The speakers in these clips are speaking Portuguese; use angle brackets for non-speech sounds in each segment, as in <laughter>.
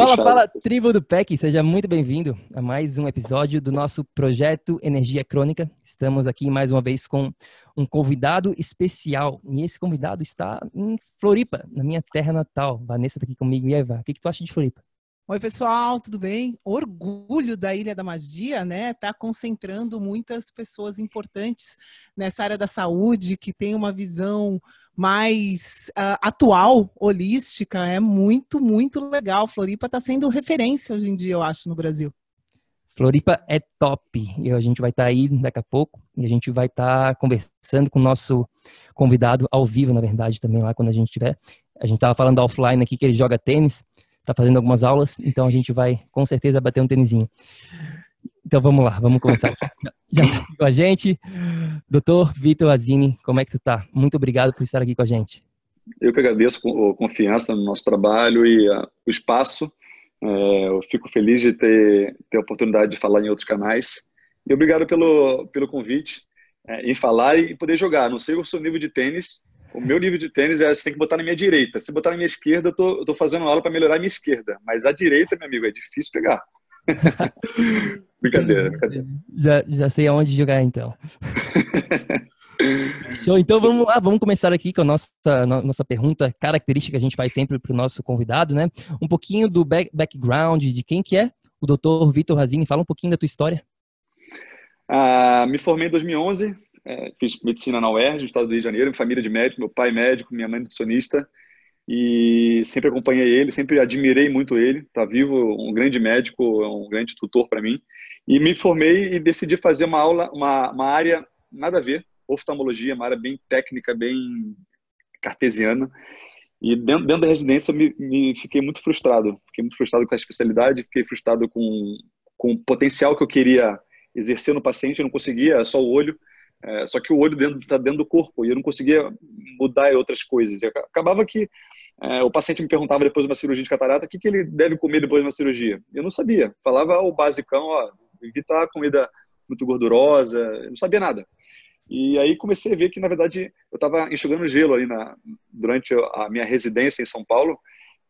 Fala, fala, tribo do PEC, seja muito bem-vindo a mais um episódio do nosso projeto Energia Crônica. Estamos aqui mais uma vez com um convidado especial e esse convidado está em Floripa, na minha terra natal. Vanessa está aqui comigo e Eva, o que, que tu acha de Floripa? Oi, pessoal, tudo bem? Orgulho da Ilha da Magia, né? Tá concentrando muitas pessoas importantes nessa área da saúde que tem uma visão mais uh, atual, holística, é muito, muito legal. Floripa está sendo referência hoje em dia, eu acho, no Brasil. Floripa é top. E a gente vai estar tá aí daqui a pouco e a gente vai estar tá conversando com o nosso convidado ao vivo, na verdade, também lá quando a gente estiver. A gente estava falando offline aqui que ele joga tênis, está fazendo algumas aulas, então a gente vai com certeza bater um tênisinho. Então vamos lá, vamos começar aqui. <laughs> Já está aqui com a gente, doutor Vitor Azini, como é que tu está? Muito obrigado por estar aqui com a gente. Eu que agradeço a confiança no nosso trabalho e a, o espaço. É, eu fico feliz de ter, ter a oportunidade de falar em outros canais. E obrigado pelo, pelo convite é, em falar e poder jogar. Não sei o seu nível de tênis, o meu nível de tênis é você tem que botar na minha direita. Se botar na minha esquerda, eu tô, eu tô fazendo aula para melhorar a minha esquerda. Mas a direita, meu amigo, é difícil pegar. <laughs> brincadeira, brincadeira. Já, já sei aonde jogar então. <laughs> Show, então vamos lá, vamos começar aqui com a nossa, nossa pergunta característica que a gente faz sempre para o nosso convidado, né? Um pouquinho do back, background, de quem que é o doutor Vitor Razini, fala um pouquinho da tua história. Ah, me formei em 2011, é, fiz medicina na UERJ, no estado do Rio de Janeiro, família de médico, meu pai médico, minha mãe nutricionista, e sempre acompanhei ele, sempre admirei muito ele, tá vivo, um grande médico, um grande tutor para mim. E me formei e decidi fazer uma aula, uma, uma área nada a ver, oftalmologia, uma área bem técnica, bem cartesiana. E dentro, dentro da residência me, me, fiquei muito frustrado, fiquei muito frustrado com a especialidade, fiquei frustrado com, com o potencial que eu queria exercer no paciente, eu não conseguia, só o olho. É, só que o olho está dentro, dentro do corpo e eu não conseguia mudar outras coisas. E acabava que é, o paciente me perguntava depois de uma cirurgia de catarata o que, que ele deve comer depois de uma cirurgia. Eu não sabia. Falava o basicão, ó, evitar comida muito gordurosa, eu não sabia nada. E aí comecei a ver que, na verdade, eu estava enxugando gelo ali na, durante a minha residência em São Paulo.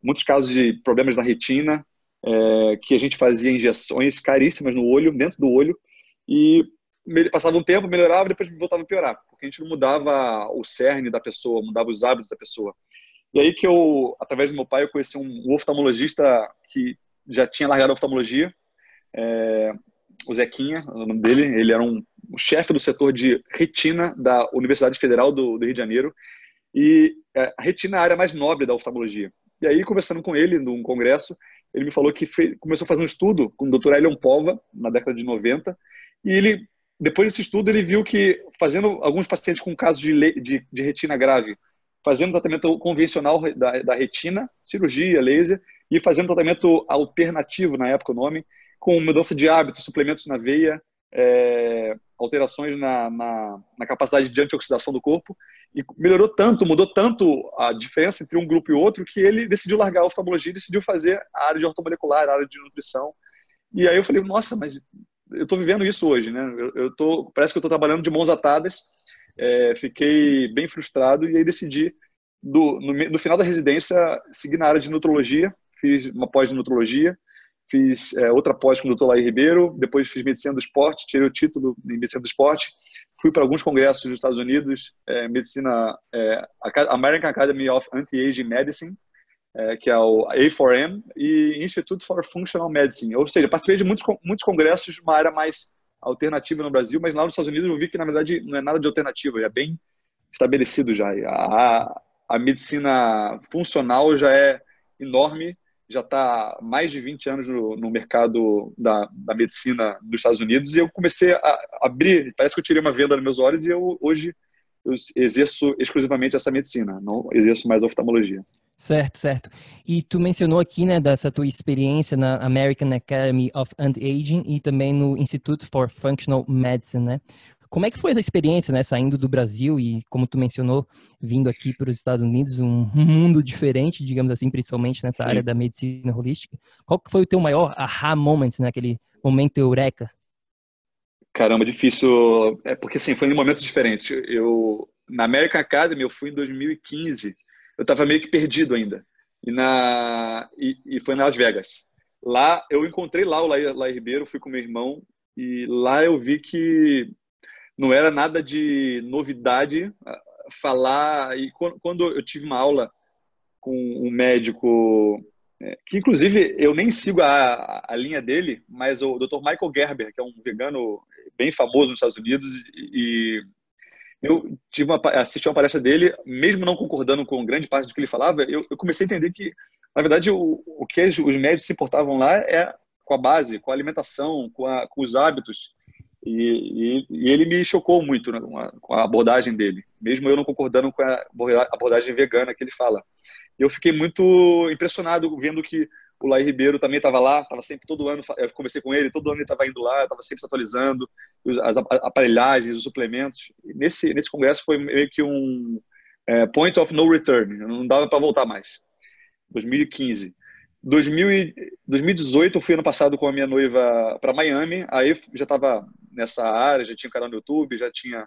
Muitos casos de problemas na retina, é, que a gente fazia injeções caríssimas no olho, dentro do olho, e passava um tempo, melhorava, depois voltava a piorar, porque a gente não mudava o cerne da pessoa, mudava os hábitos da pessoa. E aí que eu, através do meu pai, eu conheci um oftalmologista que já tinha largado a oftalmologia, é, o Zequinha, o nome dele, ele era um, chefe do setor de retina da Universidade Federal do, do Rio de Janeiro, e é, a retina é a área mais nobre da oftalmologia. E aí, conversando com ele num congresso, ele me falou que fez, começou a fazer um estudo com o Dr. Elion Pova, na década de 90, e ele depois desse estudo, ele viu que fazendo alguns pacientes com casos de, de, de retina grave, fazendo tratamento convencional da, da, retina, cirurgia, laser, e fazendo tratamento alternativo, na época o nome, com mudança de hábito, suplementos na veia, é, alterações na, na, na, capacidade de antioxidação do corpo, e melhorou tanto, mudou tanto a diferença entre um grupo e outro, que ele decidiu largar a oftalmologia e decidiu fazer a área de ortomolecular, a área de nutrição. E aí eu falei, nossa, mas eu estou vivendo isso hoje, né? Eu, eu tô, parece que eu estou trabalhando de mãos atadas. É, fiquei bem frustrado e aí decidi do, no, no, final da residência, segui na área de nutrologia, fiz uma pós de nutrologia, fiz é, outra pós com o Dr. Laí Ribeiro, depois fiz medicina do esporte, tirei o título em medicina do esporte, fui para alguns congressos dos Estados Unidos, é, medicina, é, American Academy of Anti-Aging Medicine, é, que é o A4M, e Institute for Functional Medicine. Ou seja, participei de muitos, muitos congressos de uma área mais alternativa no Brasil, mas lá nos Estados Unidos eu vi que, na verdade, não é nada de alternativa, é bem estabelecido já. A, a medicina funcional já é enorme, já está mais de 20 anos no, no mercado da, da, medicina dos Estados Unidos, e eu comecei a abrir, parece que eu tirei uma venda nos meus olhos, e eu hoje eu exerço exclusivamente essa medicina, não exerço mais oftalmologia. Certo, certo. E tu mencionou aqui, né, dessa tua experiência na American Academy of Anti-Aging e também no Institute for Functional Medicine, né? Como é que foi essa experiência, né, saindo do Brasil e, como tu mencionou, vindo aqui para os Estados Unidos, um <laughs> mundo diferente, digamos assim, principalmente nessa Sim. área da medicina holística? Qual que foi o teu maior aha moment, né, aquele momento eureka? Caramba, difícil, é porque assim, foi em momentos diferentes. Eu na American Academy eu fui em 2015 eu estava meio que perdido ainda. E, na, e, e, foi em Las Vegas. Lá, eu encontrei lá o Lair, Lair Ribeiro, fui com meu irmão, e lá eu vi que não era nada de novidade ah, falar. E quando eu tive uma aula com um médico, é, que inclusive eu nem sigo a, a linha dele, mas o Dr. Michael Gerber, que é um vegano bem famoso nos Estados Unidos e eu tive uma, assisti uma palestra dele, mesmo não concordando com grande parte do que ele falava, eu, eu comecei a entender que, na verdade, o, o que os médicos se importavam lá é com a base, com a alimentação, com, a, com os hábitos. E, e, e, ele me chocou muito né, com, a, com a abordagem dele, mesmo eu não concordando com a abordagem vegana que ele fala. Eu fiquei muito impressionado vendo que o Laí Ribeiro também estava lá, estava sempre todo ano, eu conversei com ele, todo ano ele estava indo lá, estava sempre se atualizando, as aparelhagens, os suplementos. nesse, nesse congresso foi meio que um é, point of no return, não dava para voltar mais. 2015. 2000, 2018 eu fui ano passado com a minha noiva para Miami, aí já estava nessa área, já tinha um canal no YouTube, já tinha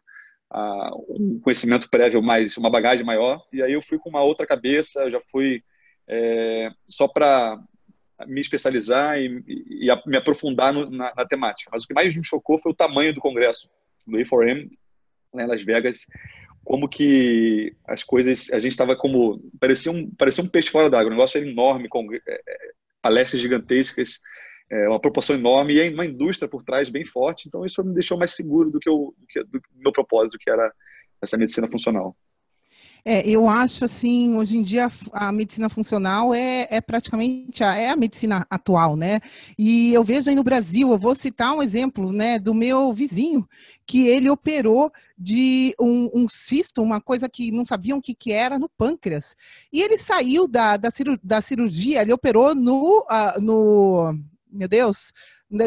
uh, um conhecimento prévio mais, uma bagagem maior, e aí eu fui com uma outra cabeça, já fui é, só para me especializar e, e, e me aprofundar no, na, na, temática. Mas o que mais me chocou foi o tamanho do congresso do A4M, né, Las Vegas, como que as coisas, a gente estava como, parecia um, parecia um peixe fora d'água, o negócio era enorme, com é, é, palestras gigantescas, é, uma proporção enorme e uma indústria por trás bem forte, então isso me deixou mais seguro do que, eu, do, do meu propósito, que era essa medicina funcional. É, eu acho assim, hoje em dia a medicina funcional é, é praticamente a, é a medicina atual, né? E eu vejo aí no Brasil, eu vou citar um exemplo, né, do meu vizinho, que ele operou de um, um cisto, uma coisa que não sabiam o que, que era no pâncreas. E ele saiu da, da, cirurgia, ele operou no, uh, no meu Deus,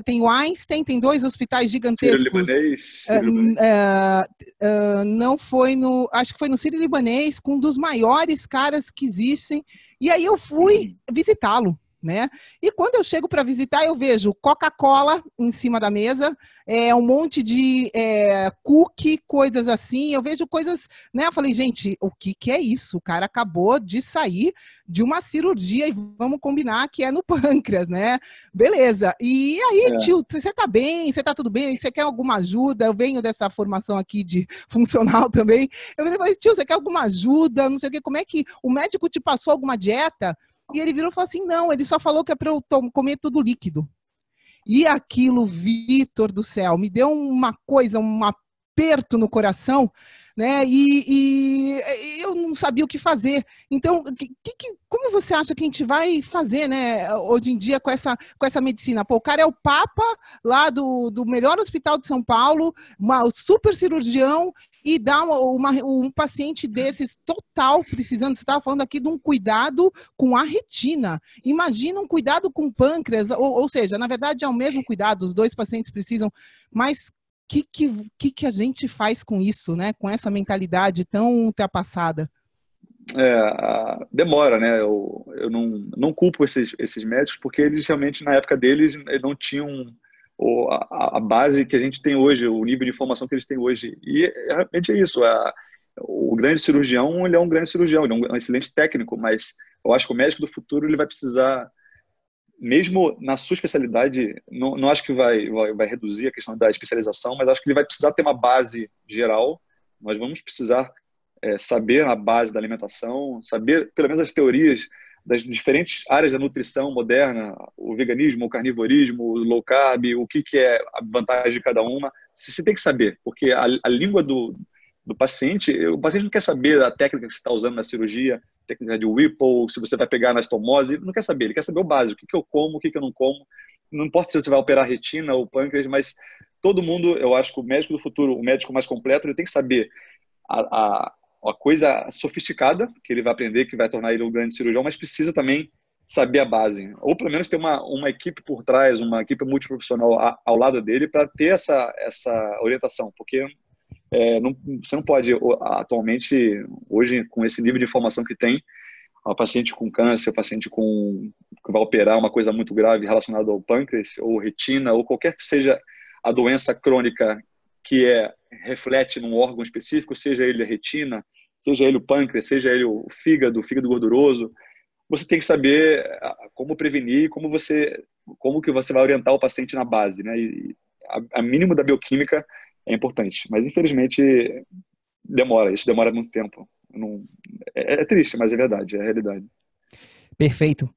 tem o Einstein, tem dois hospitais gigantescos. Uh, uh, uh, não foi no. Acho que foi no Sírio Libanês, com um dos maiores caras que existem. E aí eu fui visitá-lo né? E quando eu chego para visitar, eu vejo Coca-Cola em cima da mesa, é, um monte de é, cookie, coisas assim. Eu vejo coisas, né? Eu falei, gente, o que, que é isso? O cara acabou de sair de uma cirurgia e vamos combinar que é no <laughs> pâncreas, né? Beleza. E aí, é. tio, você tá bem? Você tá tudo bem? Você quer alguma ajuda? Eu venho dessa formação aqui de <laughs> funcional também. Eu falei, tio, você quer alguma ajuda? Não sei o que. Como é que o médico te passou alguma dieta? E ele virou e falou assim: não, ele só falou que é para eu comer tudo líquido. E aquilo, Vitor do céu, me deu uma coisa, um aperto no coração, né? E, e, eu não sabia o que fazer. Então, que, que, como você acha que a gente vai fazer, né, hoje em dia com essa, com essa medicina? Pô, o cara é o Papa lá do, do melhor hospital de São Paulo, uma super cirurgião, e dá uma, uma, um paciente desses total precisando, você estava falando aqui de um cuidado com a retina. Imagina um cuidado com pâncreas, ou, ou seja, na verdade é o mesmo cuidado, os dois pacientes precisam, mas que, que, que a gente faz com isso, né? Com essa mentalidade tão ultrapassada? É, demora, né? Eu, eu não, não culpo esses, esses médicos porque eles realmente, na época deles, não tinham a, a, base que a gente tem hoje, o nível de informação que eles têm hoje. E realmente é isso. A, o grande cirurgião, ele é um grande cirurgião, ele é um excelente técnico, mas eu acho que o médico do futuro ele vai precisar, mesmo na sua especialidade, não, não acho que vai, vai, vai reduzir a questão da especialização, mas acho que ele vai precisar ter uma base geral. Nós vamos precisar é, saber a base da alimentação, saber pelo menos as teorias das diferentes áreas da nutrição moderna, o veganismo, o carnivorismo, o low carb, o que, que é a vantagem de cada uma. Você tem que saber, porque a, a língua do, do paciente, o paciente não quer saber a técnica que você está usando na cirurgia, técnica de Whipple, se você vai pegar na estomose, não quer saber, ele quer saber o básico, o que, que eu como, o que, que eu não como. Não importa se você vai operar a retina ou pâncreas, mas todo mundo, eu acho que o médico do futuro, o médico mais completo, ele tem que saber a, a uma coisa sofisticada que ele vai aprender, que vai tornar ele um grande cirurgião, mas precisa também saber a base, ou pelo menos ter uma, uma equipe por trás, uma equipe multiprofissional ao lado dele para ter essa, essa orientação, porque é, não, você não pode, atualmente, hoje, com esse nível de informação que tem, uma paciente com câncer, paciente com, que vai operar uma coisa muito grave relacionada ao pâncreas, ou retina, ou qualquer que seja a doença crônica que é reflete num órgão específico, seja ele a retina, seja ele o pâncreas, seja ele o fígado, o fígado gorduroso, você tem que saber como prevenir, como você, como que você vai orientar o paciente na base, né? E a, a mínimo da bioquímica é importante, mas infelizmente demora, isso demora muito tempo. Não, é, é triste, mas é verdade, é a realidade. Perfeito.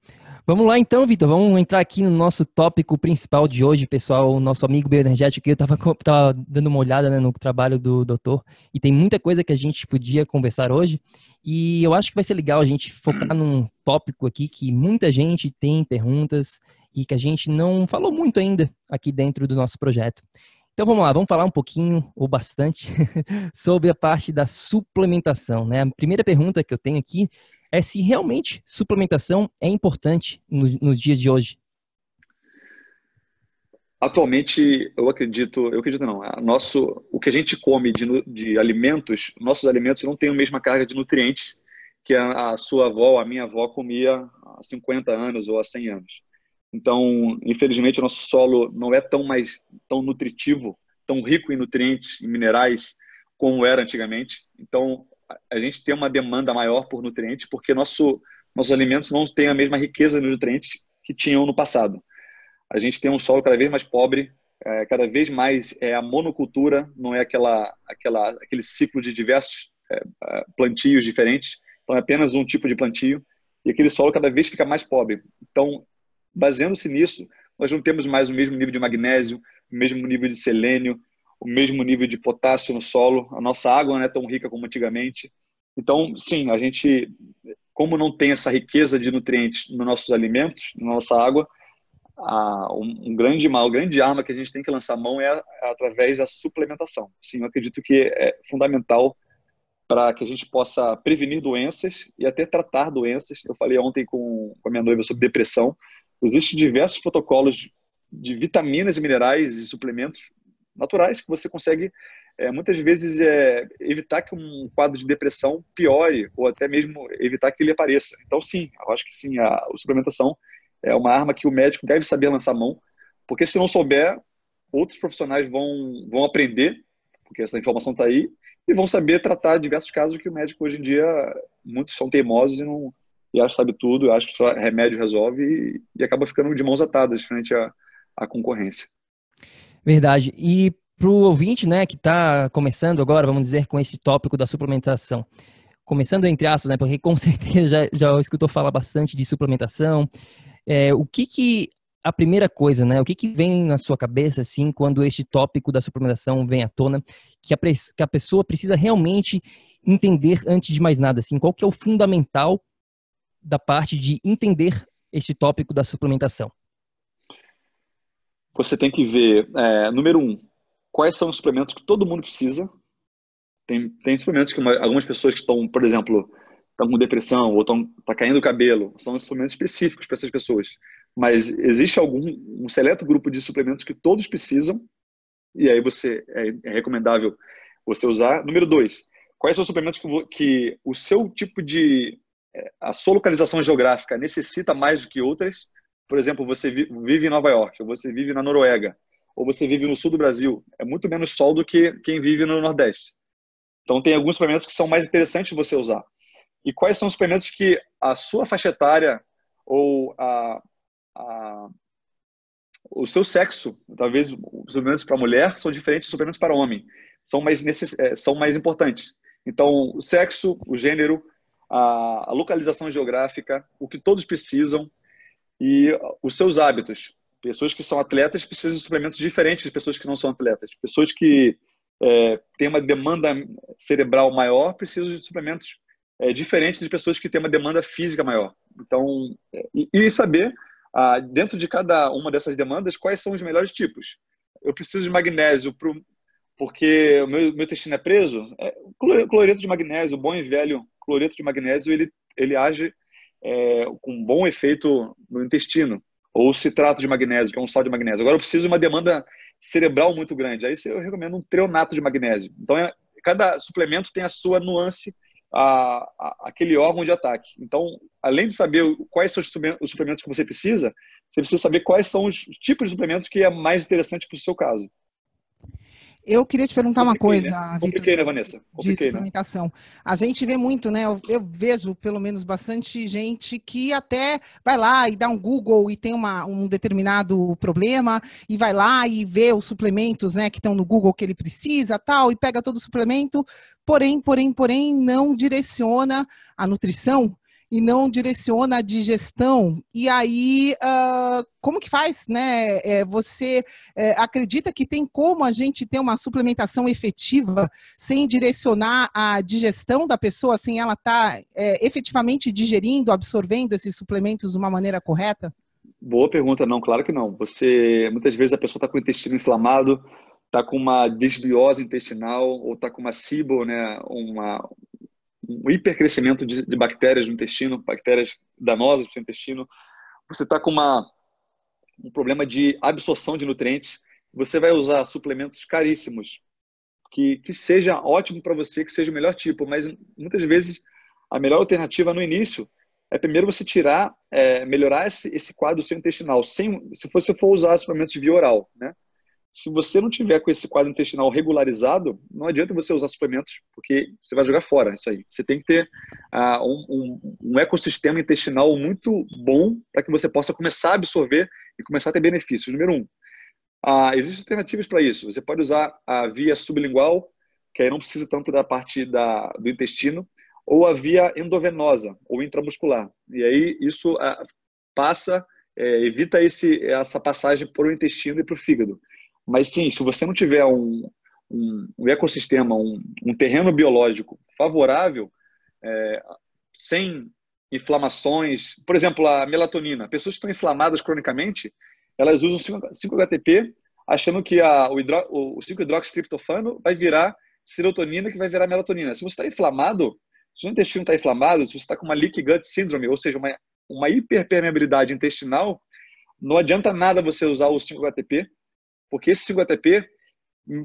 Vamos lá então, Vitor. Vamos entrar aqui no nosso tópico principal de hoje, pessoal. O nosso amigo bioenergético, eu estava tava dando uma olhada né, no trabalho do doutor e tem muita coisa que a gente podia conversar hoje. E eu acho que vai ser legal a gente focar num tópico aqui que muita gente tem perguntas e que a gente não falou muito ainda aqui dentro do nosso projeto. Então vamos lá, vamos falar um pouquinho ou bastante <laughs> sobre a parte da suplementação. Né? A primeira pergunta que eu tenho aqui é se realmente suplementação é importante nos, nos dias de hoje. Atualmente, eu acredito, eu acredito não, nosso, o que a gente come de, de alimentos, nossos alimentos não têm a mesma carga de nutrientes que a, a sua avó, a minha avó comia há 50 anos ou há 100 anos. Então, infelizmente, o nosso solo não é tão mais tão nutritivo, tão rico em nutrientes, em minerais como era antigamente. Então, a gente tem uma demanda maior por nutrientes porque nosso, nossos alimentos não têm a mesma riqueza de nutrientes que tinham no passado. A gente tem um solo cada vez mais pobre, é, cada vez mais é a monocultura, não é aquela, aquela, aquele ciclo de diversos é, é plantios diferentes, então é apenas um tipo de plantio, e aquele solo cada vez fica mais pobre. Então, baseando-se nisso, nós não temos mais o mesmo nível de magnésio, o mesmo nível de selênio, o mesmo nível de potássio no solo, a nossa água não é tão rica como antigamente. Então, sim, a gente, como não tem essa riqueza de nutrientes nos nossos alimentos, na nossa água, a, um, um, grande mal, grande arma que a gente tem que lançar mão é, é através da suplementação. Sim, eu acredito que é fundamental para que a gente possa prevenir doenças e até tratar doenças. Eu falei ontem com, com a minha noiva sobre depressão. Existem diversos protocolos de vitaminas e minerais e suplementos naturais que você consegue é, muitas vezes é, evitar que um quadro de depressão piore ou até mesmo evitar que ele apareça. Então, sim, eu acho que sim, a, a suplementação é uma arma que o médico deve saber lançar mão, porque se não souber, outros profissionais vão, vão aprender, porque essa informação está aí, e vão saber tratar diversos casos que o médico hoje em dia, muitos são teimosos e não e acha que sabe tudo, acha que só remédio resolve e, e acaba ficando de mãos atadas frente à, à concorrência. Verdade. E para o ouvinte, né, que está começando agora, vamos dizer, com esse tópico da suplementação. Começando entre aspas, né, porque com <laughs> certeza já, já escutou falar bastante de suplementação. É, o que que a primeira coisa, né, o que que vem na sua cabeça, assim, quando este tópico da suplementação vem à tona, que a, que a pessoa precisa realmente entender antes de mais nada, assim, qual que é o fundamental da parte de entender este tópico da suplementação? você tem que ver, é, número um, quais são os suplementos que todo mundo precisa. Tem, tem suplementos que uma, algumas pessoas que estão, por exemplo, estão com depressão ou estão tá caindo o cabelo, são suplementos específicos para essas pessoas. Mas existe algum um seleto grupo de suplementos que todos precisam e aí você é, é recomendável você usar. Número dois, quais são os suplementos que, que o seu tipo de a sua localização geográfica necessita mais do que outras por exemplo, você vive em Nova York, ou você vive na Noruega, ou você vive no sul do Brasil, é muito menos sol do que quem vive no Nordeste. Então, tem alguns suplementos que são mais interessantes de você usar. E quais são os suplementos que a sua faixa etária ou a, a o seu sexo, talvez os suplementos para mulher são diferentes dos suplementos para homem, são mais, necess, é, são mais importantes. Então, o sexo, o gênero, a, localização geográfica, o que todos precisam e os seus hábitos. Pessoas que são atletas precisam de suplementos diferentes de pessoas que não são atletas. Pessoas que é, têm uma demanda cerebral maior precisam de suplementos é, diferentes de pessoas que têm uma demanda física maior. Então, é, e, e saber, ah, dentro de cada uma dessas demandas, quais são os melhores tipos. Eu preciso de magnésio pro, porque o meu, meu intestino é preso. É, cloreto de magnésio, bom e velho cloreto de magnésio, ele, ele age é, com bom efeito no intestino. Ou citrato de magnésio, que é um sal de magnésio. Agora eu preciso de uma demanda cerebral muito grande. Aí eu recomendo um treonato de magnésio. Então, é, cada suplemento tem a sua nuance, a, a, aquele órgão de ataque. Então, além de saber quais são os suplementos que você precisa, você precisa saber quais são os tipos de suplementos que é mais interessante para o seu caso. Eu queria te perguntar uma coisa, né? Compliquei, né, Vanessa? Compliquei, de né? suplementação. Né? A gente vê muito, né? Eu, eu, vejo, pelo menos, bastante gente que até vai lá e dá um Google e tem uma, um determinado problema e vai lá e vê os suplementos, né, que estão no Google que ele precisa, tal, e pega todo o suplemento, porém, porém, porém, não direciona a nutrição e não direciona a digestão. E aí, uh, como que faz, né? É, você é, acredita que tem como a gente ter uma suplementação efetiva sem direcionar a digestão da pessoa, sem ela estar tá, é, efetivamente digerindo, absorvendo esses suplementos de uma maneira correta? Boa pergunta, não, claro que não. Você, muitas vezes a pessoa está com o intestino inflamado, está com uma desbiose intestinal ou está com uma SIBO, né, uma, um hipercrescimento de, de bactérias no intestino, bactérias danosas no intestino. Você está com uma, um problema de absorção de nutrientes. Você vai usar suplementos caríssimos, que, que seja ótimo para você, que seja o melhor tipo, mas muitas vezes a melhor alternativa no início é primeiro você tirar, é, melhorar esse, esse quadro seu intestinal, sem, se você for usar suplementos via oral, né? Se você não tiver com esse quadro intestinal regularizado, não adianta você usar suplementos, porque você vai jogar fora isso aí. Você tem que ter uh, um, um, ecossistema intestinal muito bom para que você possa começar a absorver e começar a ter benefícios. Número um, uh, existem alternativas para isso. Você pode usar a via sublingual, que aí não precisa tanto da parte da, do intestino, ou a via endovenosa, ou intramuscular. E aí isso uh, passa, é, evita esse, essa passagem por o intestino e para o fígado. Mas sim, se você não tiver um, um, um ecossistema, um, um, terreno biológico favorável, é, sem inflamações, por exemplo, a melatonina. Pessoas que estão inflamadas cronicamente, elas usam 5-HTP achando que a, o, hidro, o 5-hidroxitriptofano vai virar serotonina que vai virar melatonina. Se você está inflamado, se o intestino está inflamado, se você está com uma leaky gut syndrome, ou seja, uma, uma hiperpermeabilidade intestinal, não adianta nada você usar o 5-HTP, porque esse 5-HTP,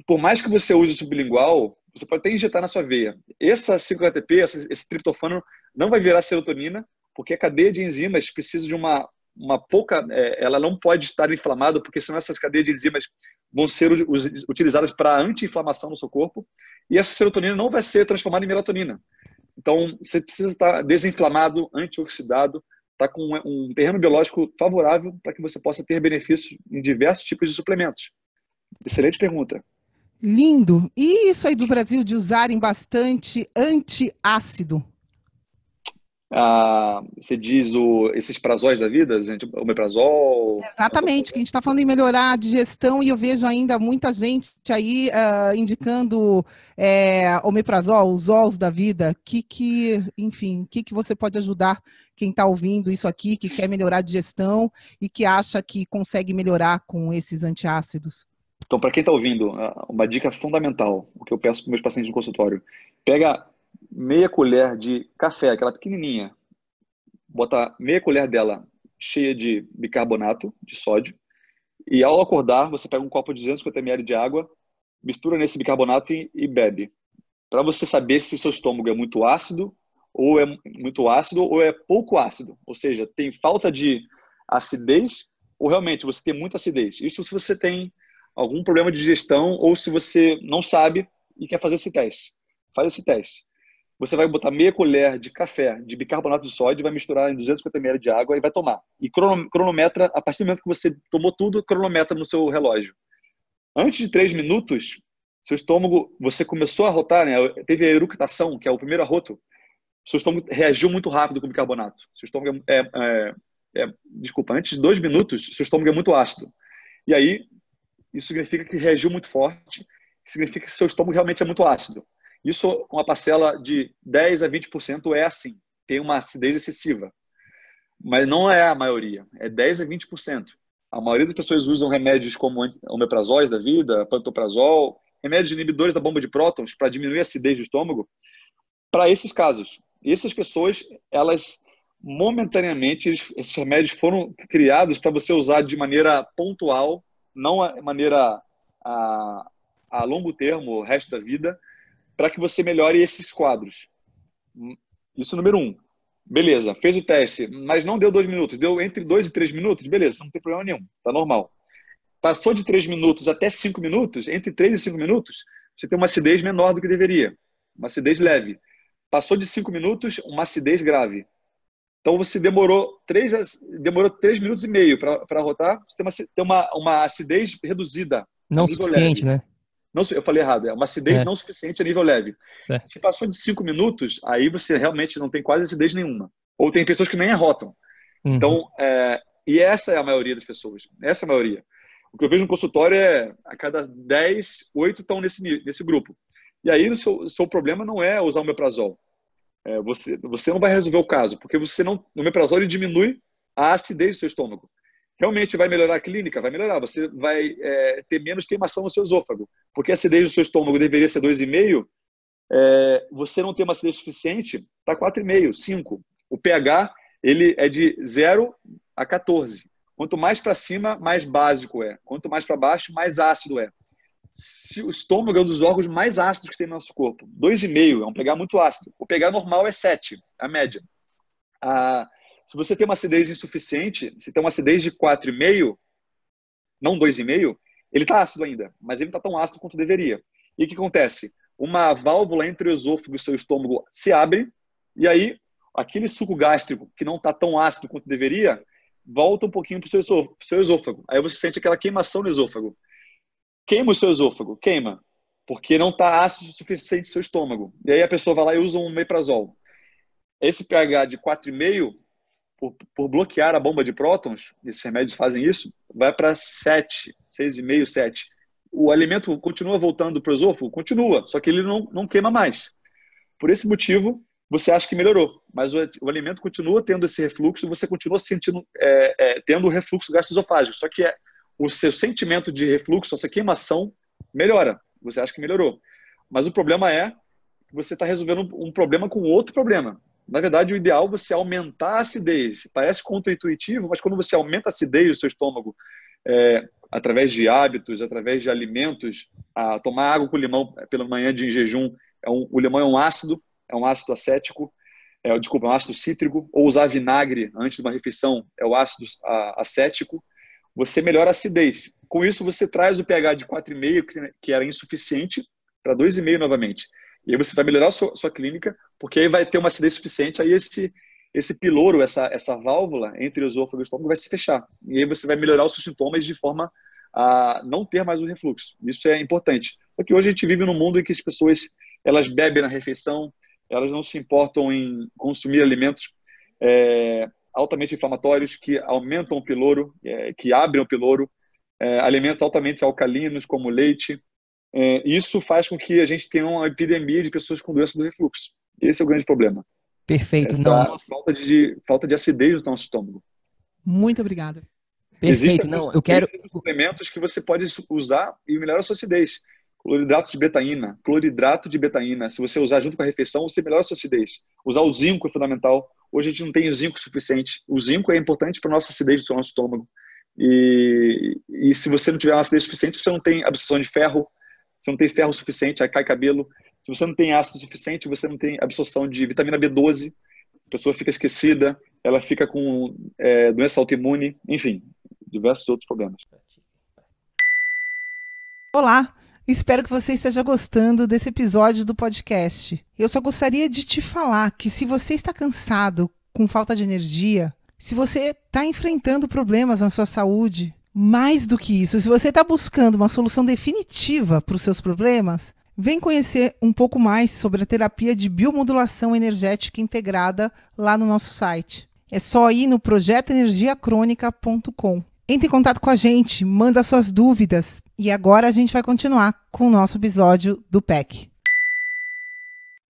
por mais que você use o sublingual, você pode até injetar na sua veia. Essa 5-HTP, esse triptofano, não vai virar serotonina, porque a cadeia de enzimas precisa de uma, uma pouca. É, ela não pode estar inflamada, porque senão essas cadeias de enzimas vão ser utilizadas para anti-inflamação no seu corpo, e essa serotonina não vai ser transformada em melatonina. Então, você precisa estar desinflamado, antioxidado, está com um terreno biológico favorável para que você possa ter benefícios em diversos tipos de suplementos? Excelente pergunta. Lindo. E isso aí do Brasil de usarem bastante antiácido? Ah, você diz o, esses prazóis da vida, o omeprazol? Exatamente, que a gente está falando em melhorar a digestão e eu vejo ainda muita gente aí uh, indicando é, omeprazol, os ols da vida. Que que, enfim, que que você pode ajudar quem está ouvindo isso aqui, que quer melhorar a digestão e que acha que consegue melhorar com esses antiácidos? Então, para quem está ouvindo, ah, uma dica fundamental, o que eu peço para meus pacientes no consultório, pega meia colher de café, aquela pequenininha, bota meia colher dela cheia de bicarbonato de sódio e ao acordar você pega um copo de 250 ml de água, mistura nesse bicarbonato e, e bebe. Para você saber se o seu estômago é muito ácido ou é muito ácido ou é pouco ácido, ou seja, tem falta de acidez ou realmente você tem muita acidez. Isso se você tem algum problema de digestão ou se você não sabe e quer fazer esse teste. faz esse teste. Você vai botar meia colher de café de bicarbonato de sódio, vai misturar em 250 ml de água e vai tomar. E cronometra, a partir do momento que você tomou tudo, cronometra no seu relógio. Antes de três minutos, seu estômago, você começou a rotar, né? teve a eructação, que é o primeiro arroto, seu estômago reagiu muito rápido com o bicarbonato. Seu estômago é, é, é, desculpa, antes de dois minutos, seu estômago é muito ácido. E aí, isso significa que reagiu muito forte, significa que seu estômago realmente é muito ácido. Isso, uma parcela de 10 a 20% é assim, tem uma acidez excessiva. Mas não é a maioria, é 10 a 20%. A maioria das pessoas usam remédios como omeprazóis da vida, pantoprazol, remédios inibidores da bomba de prótons para diminuir a acidez do estômago, para esses casos. Essas pessoas, elas momentaneamente, esses remédios foram criados para você usar de maneira pontual, não de maneira a, a longo termo, o resto da vida, para que você melhore esses quadros. Isso número um. Beleza, fez o teste, mas não deu dois minutos, deu entre dois e três minutos, beleza, não tem problema nenhum, tá normal. Passou de três minutos até cinco minutos, entre três e cinco minutos, você tem uma acidez menor do que deveria, uma acidez leve. Passou de cinco minutos, uma acidez grave. Então você demorou três, demorou três minutos e meio para rotar, você tem, uma, uma, uma acidez reduzida. Não suficiente, leve. né? Não, eu falei errado, é uma acidez é. não suficiente a nível leve. Certo. Se passou de cinco minutos, aí você realmente não tem quase acidez nenhuma. Ou tem pessoas que nem arrotam. Uhum. Então, é, e essa é a maioria das pessoas. Essa é a maioria. O que eu vejo no consultório é a cada 10, 8 estão nesse, nesse grupo. E aí o seu, seu problema não é usar o meprazol. É, você, você não vai resolver o caso, porque você não, o meprazol ele diminui a acidez do seu estômago realmente vai melhorar a clínica? Vai melhorar. Você vai é, ter menos queimação no seu esôfago. Porque a acidez do seu estômago deveria ser 2,5, é, você não tem uma acidez suficiente para 4,5, 5. O pH ele é de 0 a 14. Quanto mais para cima, mais básico é. Quanto mais para baixo, mais ácido é. O estômago é um dos órgãos mais ácidos que tem no nosso corpo. 2,5 é um pH muito ácido. O pH normal é 7, a média. A, se você tem uma acidez insuficiente, se tem uma acidez de 4,5, não 2,5, ele está ácido ainda, mas ele não está tão ácido quanto deveria. E o que acontece? Uma válvula entre o esôfago e o seu estômago se abre, e aí aquele suco gástrico que não está tão ácido quanto deveria, volta um pouquinho para o seu, esôfago. Aí você sente aquela queimação no esôfago. Queima o seu esôfago, queima, porque não está ácido o suficiente no seu estômago. E aí a pessoa vai lá e usa um meprazol. Esse pH de 4,5 por, por, bloquear a bomba de prótons, esses remédios fazem isso, vai para 7, 6,5, 7. O alimento continua voltando para o esôfago? Continua, só que ele não, não queima mais. Por esse motivo, você acha que melhorou, mas o, o alimento continua tendo esse refluxo, você continua sentindo, é, é, tendo o refluxo gastroesofágico, só que é, o seu sentimento de refluxo, essa queimação, melhora. Você acha que melhorou. Mas o problema é que você está resolvendo um problema com outro problema. Na verdade, o ideal é você aumentar a acidez. Parece contraintuitivo, mas quando você aumenta a acidez do seu estômago é, através de hábitos, através de alimentos, a tomar água com limão pela manhã de jejum, é um, o limão é um ácido, é um ácido acético, é, desculpa, é um ácido cítrico, ou usar vinagre antes de uma refeição, é o ácido acético, você melhora a acidez. Com isso, você traz o pH de 4,5, que era insuficiente, para 2,5 novamente. E aí você vai melhorar a sua, sua clínica, porque aí vai ter uma acidez suficiente, aí esse, esse piloro, essa, essa válvula entre o esôfago e o estômago vai se fechar. E aí você vai melhorar os seus sintomas de forma a não ter mais o refluxo. Isso é importante. Porque hoje a gente vive num mundo em que as pessoas elas bebem na refeição, elas não se importam em consumir alimentos é, altamente inflamatórios que aumentam o piloro, é, que abrem o piloro, é, alimentos altamente alcalinos como leite, é, isso faz com que a gente tenha uma epidemia de pessoas com doença do refluxo. Esse é o grande problema. Perfeito. Essa não, falta de falta de acidez do nosso estômago. Muito obrigada. Perfeito. Existem não, eu quero suplementos que você pode usar e melhorar a sua acidez. Cloridrato de betaína, cloridrato de betaína. Se você usar junto com a refeição, você melhora a sua acidez. Usar o zinco é fundamental. Hoje a gente não tem o zinco suficiente. O zinco é importante para a nossa acidez do nosso estômago. E, e se você não tiver uma acidez suficiente, você não tem absorção de ferro, você não tem ferro suficiente, aí cai cabelo. Se você não tem ácido suficiente, você não tem absorção de vitamina B12, a pessoa fica esquecida, ela fica com é, doença autoimune, enfim, diversos outros problemas. Olá, Espero que você esteja gostando desse episódio do podcast. Eu só gostaria de te falar que se você está cansado, com falta de energia, se você está enfrentando problemas na sua saúde, mais do que isso, se você está buscando uma solução definitiva para os seus problemas, vem conhecer um pouco mais sobre a terapia de biomodulação energética integrada lá no nosso site. É só ir no projetoenergiacrônica.com. Entre em contato com a gente, manda suas dúvidas. E agora a gente vai continuar com o nosso episódio do PEC.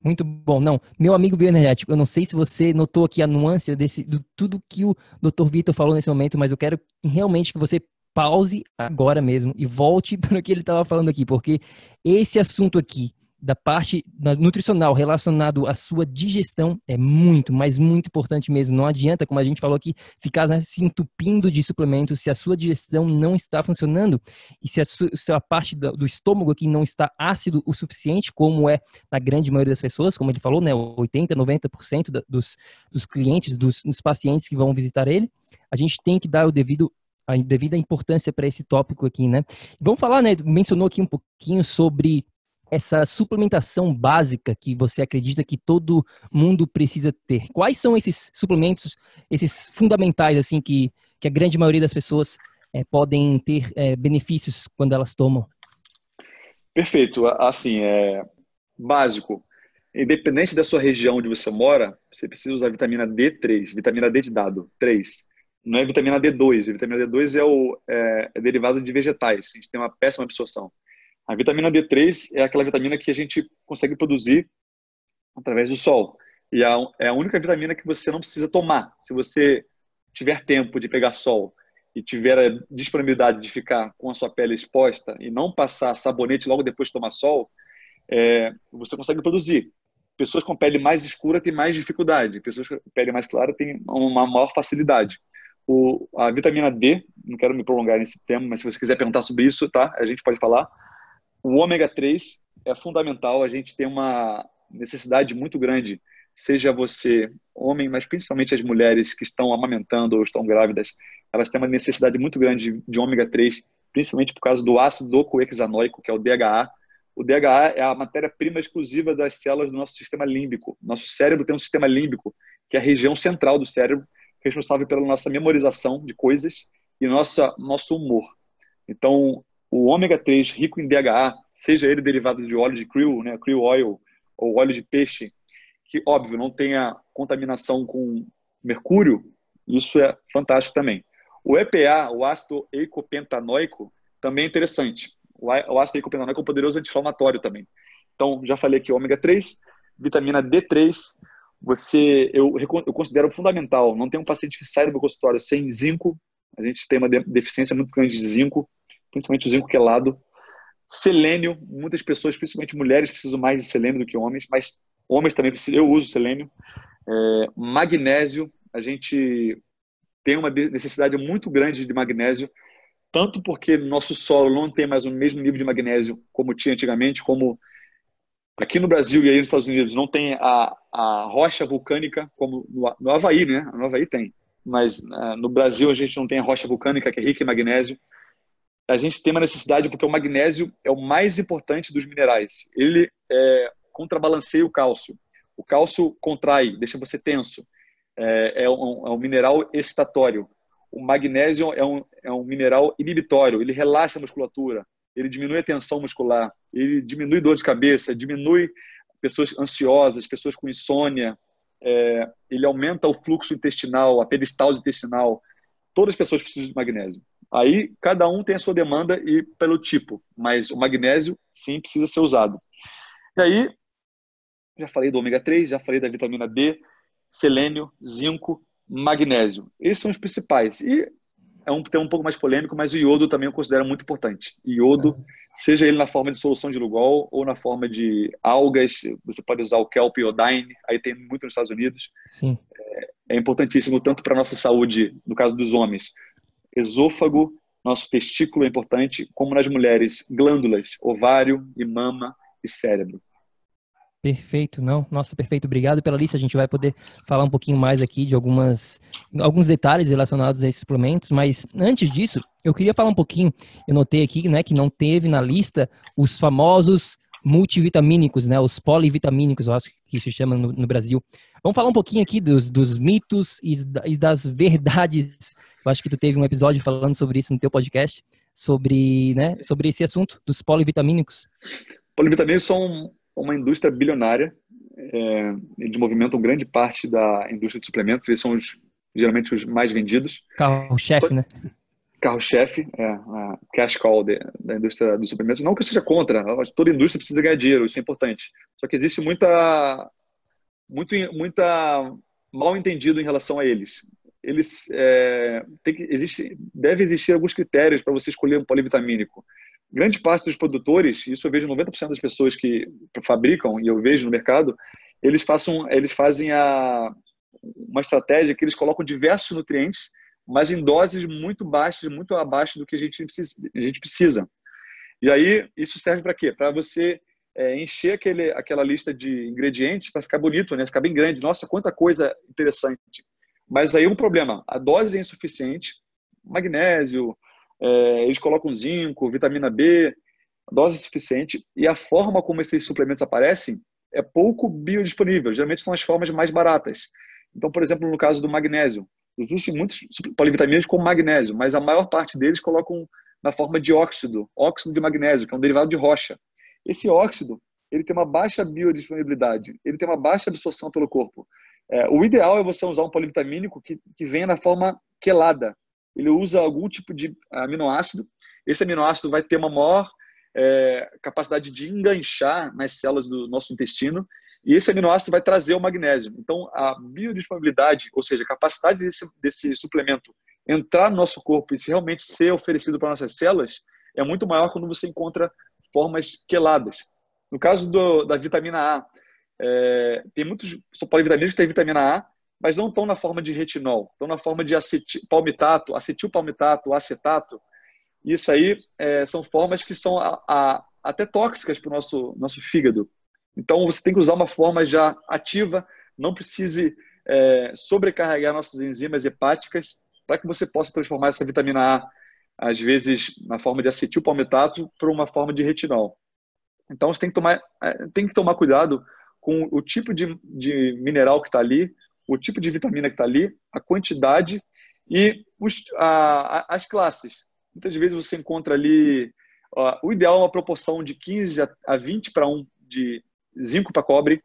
Muito bom. Não, meu amigo bioenergético, eu não sei se você notou aqui a nuance desse, de tudo que o Dr. Vitor falou nesse momento, mas eu quero realmente que você pause agora mesmo e volte <laughs> para o que ele estava falando aqui, porque esse assunto aqui da parte nutricional relacionado à sua digestão é muito, mas muito importante mesmo. Não adianta, como a gente falou aqui, ficar né, se entupindo de suplementos se a sua digestão não está funcionando e se a, sua, parte do, do, estômago aqui não está ácido o suficiente, como é na grande maioria das pessoas, como ele falou, né, 80, 90% dos, dos clientes, dos, dos pacientes que vão visitar ele, a gente tem que dar o devido a devida importância para esse tópico aqui, né? Vamos falar, né? Mencionou aqui um pouquinho sobre essa suplementação básica que você acredita que todo mundo precisa ter? Quais são esses suplementos, esses fundamentais, assim, que, que a grande maioria das pessoas é, podem ter é, benefícios quando elas tomam? Perfeito. Assim, é básico. Independente da sua região onde você mora, você precisa usar vitamina D3, vitamina D de dado, 3. Não é vitamina D2. A vitamina D2 é, o, é, é derivado de vegetais. A gente tem uma péssima absorção. A vitamina D3 é aquela vitamina que a gente consegue produzir através do sol. E é a única vitamina que você não precisa tomar. Se você tiver tempo de pegar sol e tiver a disponibilidade de ficar com a sua pele exposta e não passar sabonete logo depois de tomar sol, é, você consegue produzir. Pessoas com pele mais escura têm mais dificuldade, pessoas com pele mais clara têm uma maior facilidade. O, a vitamina D, não quero me prolongar nesse tema, mas se você quiser perguntar sobre isso, tá? A gente pode falar. O ômega 3 é fundamental, a gente tem uma necessidade muito grande, seja você homem, mas principalmente as mulheres que estão amamentando ou estão grávidas, elas têm uma necessidade muito grande de ômega 3, principalmente por causa do ácido docohexanoico, que é o DHA. O DHA é a matéria-prima exclusiva das células do nosso sistema límbico. Nosso cérebro tem um sistema límbico, que é a região central do cérebro, responsável pela nossa memorização de coisas e nossa, nosso humor. Então, o ômega 3 rico em DHA, seja ele derivado de óleo de krill, né, krill oil, ou óleo de peixe, que, óbvio, não tenha contaminação com mercúrio, isso é fantástico também. O EPA, o ácido eicopentanoico, também é interessante. O ácido eicopentanoico é um poderoso anti-inflamatório também. Então, já falei aqui ômega 3, vitamina D3, você, eu, eu considero fundamental. Não tem um paciente que sai do meu consultório sem zinco. A gente tem uma deficiência muito grande de zinco principalmente o zinco quelado. Selênio, muitas pessoas, principalmente mulheres, precisam mais de selênio do que homens, mas homens também precisam. Eu uso selênio. É, magnésio, a gente tem uma necessidade muito grande de magnésio, tanto porque nosso solo não tem mais o mesmo nível de magnésio como tinha antigamente, como aqui no Brasil e aí nos Estados Unidos não tem a, a rocha vulcânica como no, no Havaí, né? No Havaí tem, mas uh, no Brasil a gente não tem a rocha vulcânica que é rica em magnésio a gente tem uma necessidade porque o magnésio é o mais importante dos minerais. Ele é, contrabalanceia o cálcio. O cálcio contrai, deixa você tenso. É, é, um, é um, mineral excitatório. O magnésio é um, é um mineral inibitório. Ele relaxa a musculatura. Ele diminui a tensão muscular. Ele diminui dor de cabeça. Diminui pessoas ansiosas, pessoas com insônia. É, ele aumenta o fluxo intestinal, a peristalse intestinal. Todas as pessoas precisam de magnésio. Aí cada um tem a sua demanda e pelo tipo, mas o magnésio sim precisa ser usado. E aí, já falei do ômega 3, já falei da vitamina D, selênio, zinco, magnésio. Esses são os principais. E é um tema um pouco mais polêmico, mas o iodo também eu considero muito importante. Iodo, seja ele na forma de solução de Lugol ou na forma de algas, você pode usar o kelp iodine, aí tem muito nos Estados Unidos. Sim. É, é importantíssimo tanto para a nossa saúde, no caso dos homens, esôfago, nosso testículo é importante, como nas mulheres, glândulas, ovário e mama e cérebro. Perfeito, não? Nossa, perfeito. Obrigado pela lista. A gente vai poder falar um pouquinho mais aqui de algumas alguns detalhes relacionados a esses suplementos, mas antes disso, eu queria falar um pouquinho, eu notei aqui, né, que não teve na lista os famosos multivitamínicos, né, os polivitamínicos, eu acho que se chama no, no Brasil. Vamos falar um pouquinho aqui dos, dos mitos e, e, das verdades. Eu acho que tu teve um episódio falando sobre isso no teu podcast, sobre, né, sobre esse assunto dos polivitamínicos. Polivitamínicos são uma indústria bilionária, é, eles movimentam grande parte da indústria de suplementos, eles são os, geralmente os mais vendidos. Carro-chefe, né? Carro-chefe, é, a cash call de, da indústria dos suplementos. Não que eu seja contra, toda indústria precisa ganhar dinheiro, isso é importante. Só que existe muita muito, muita mal entendido em relação a eles. Eles é, tem que, existe, deve existir alguns critérios para você escolher um polivitamínico. Grande parte dos produtores, isso eu vejo 90% das pessoas que fabricam e eu vejo no mercado, eles façam, eles fazem a, uma estratégia que eles colocam diversos nutrientes, mas em doses muito baixas, muito abaixo do que a gente precisa. A gente precisa. E aí isso serve para quê? Para você é, encher aquele, aquela lista de ingredientes para ficar bonito, né? Ficar bem grande. Nossa, quanta coisa interessante. Mas aí um problema, a dose é insuficiente, magnésio, é, eles colocam zinco, vitamina B, dose insuficiente e a forma como esses suplementos aparecem é pouco biodisponível. Geralmente são as formas mais baratas. Então, por exemplo, no caso do magnésio, existem muitos polivitaminas com magnésio, mas a maior parte deles colocam na forma de óxido, óxido de magnésio, que é um derivado de rocha. Esse óxido, ele tem uma baixa biodisponibilidade, ele tem uma baixa absorção pelo corpo. É, o ideal é você usar um polivitamínico que, que venha na forma quelada. Ele usa algum tipo de aminoácido. Esse aminoácido vai ter uma maior é, capacidade de enganchar nas células do nosso intestino e esse aminoácido vai trazer o magnésio. Então, a biodisponibilidade, ou seja, a capacidade desse, desse suplemento entrar no nosso corpo e realmente ser oferecido para nossas células é muito maior quando você encontra formas queladas. No caso do, da vitamina A, é, tem muitos polivitaminas que têm vitamina A, mas não estão na forma de retinol, estão na forma de acetil, palmitato, acetilpalmitato, acetato. Isso aí é, são formas que são a, a, até tóxicas para o nosso, nosso fígado. Então você tem que usar uma forma já ativa, não precise é, sobrecarregar nossas enzimas hepáticas para que você possa transformar essa vitamina A às vezes na forma de acetilpalmitato para uma forma de retinol. Então você tem que tomar, é, tem que tomar cuidado com o tipo de, de mineral que está ali, o tipo de vitamina que está ali, a quantidade e os, a, a, as classes. Muitas vezes você encontra ali, ó, o ideal é uma proporção de 15 a 20 para 1 de zinco para cobre,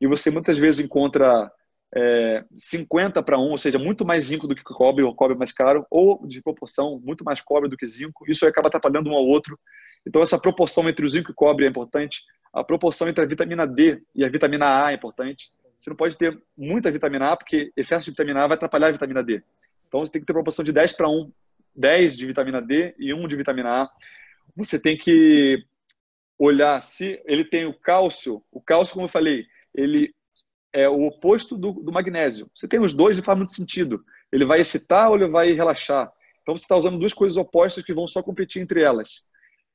e você muitas vezes encontra é, 50 para 1, ou seja, muito mais zinco do que cobre, ou cobre mais caro, ou de proporção muito mais cobre do que zinco. Isso acaba atrapalhando um ao outro. Então, essa proporção entre o zinco e cobre é importante. A proporção entre a vitamina D e a vitamina A é importante. Você não pode ter muita vitamina A, porque excesso de vitamina A vai atrapalhar a vitamina D. Então, você tem que ter proporção de 10 para 1. 10 de vitamina D e 1 de vitamina A. Você tem que olhar se ele tem o cálcio. O cálcio, como eu falei, ele é o oposto do, do magnésio. Você tem os dois e faz muito sentido. Ele vai excitar ou ele vai relaxar. Então você está usando duas coisas opostas que vão só competir entre elas.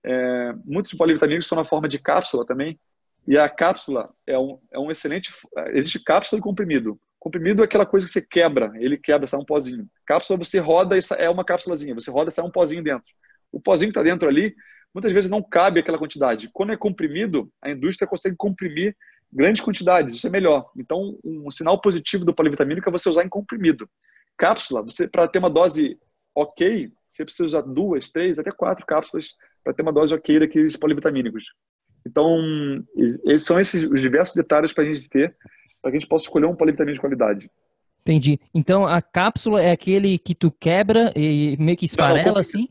É, muitos polivitamínicos são na forma de cápsula também. E a cápsula é um, é um excelente. Existe cápsula e comprimido. Comprimido é aquela coisa que você quebra, ele quebra, sai um pozinho. Cápsula você roda e é uma cápsulazinha, você roda e sai um pozinho dentro. O pozinho que está dentro ali, muitas vezes não cabe aquela quantidade. Quando é comprimido, a indústria consegue comprimir grandes quantidades, isso é melhor. Então, um sinal positivo do polivitamínico é você usar em comprimido. Cápsula, você para ter uma dose ok, você precisa usar duas, três, até quatro cápsulas para ter uma dose ok daqueles polivitamínicos. Então, esses são esses os diversos detalhes para a gente ter, para que a gente possa escolher um polivitamínico de qualidade. Entendi. Então, a cápsula é aquele que tu quebra e meio que esfarela não, não, assim?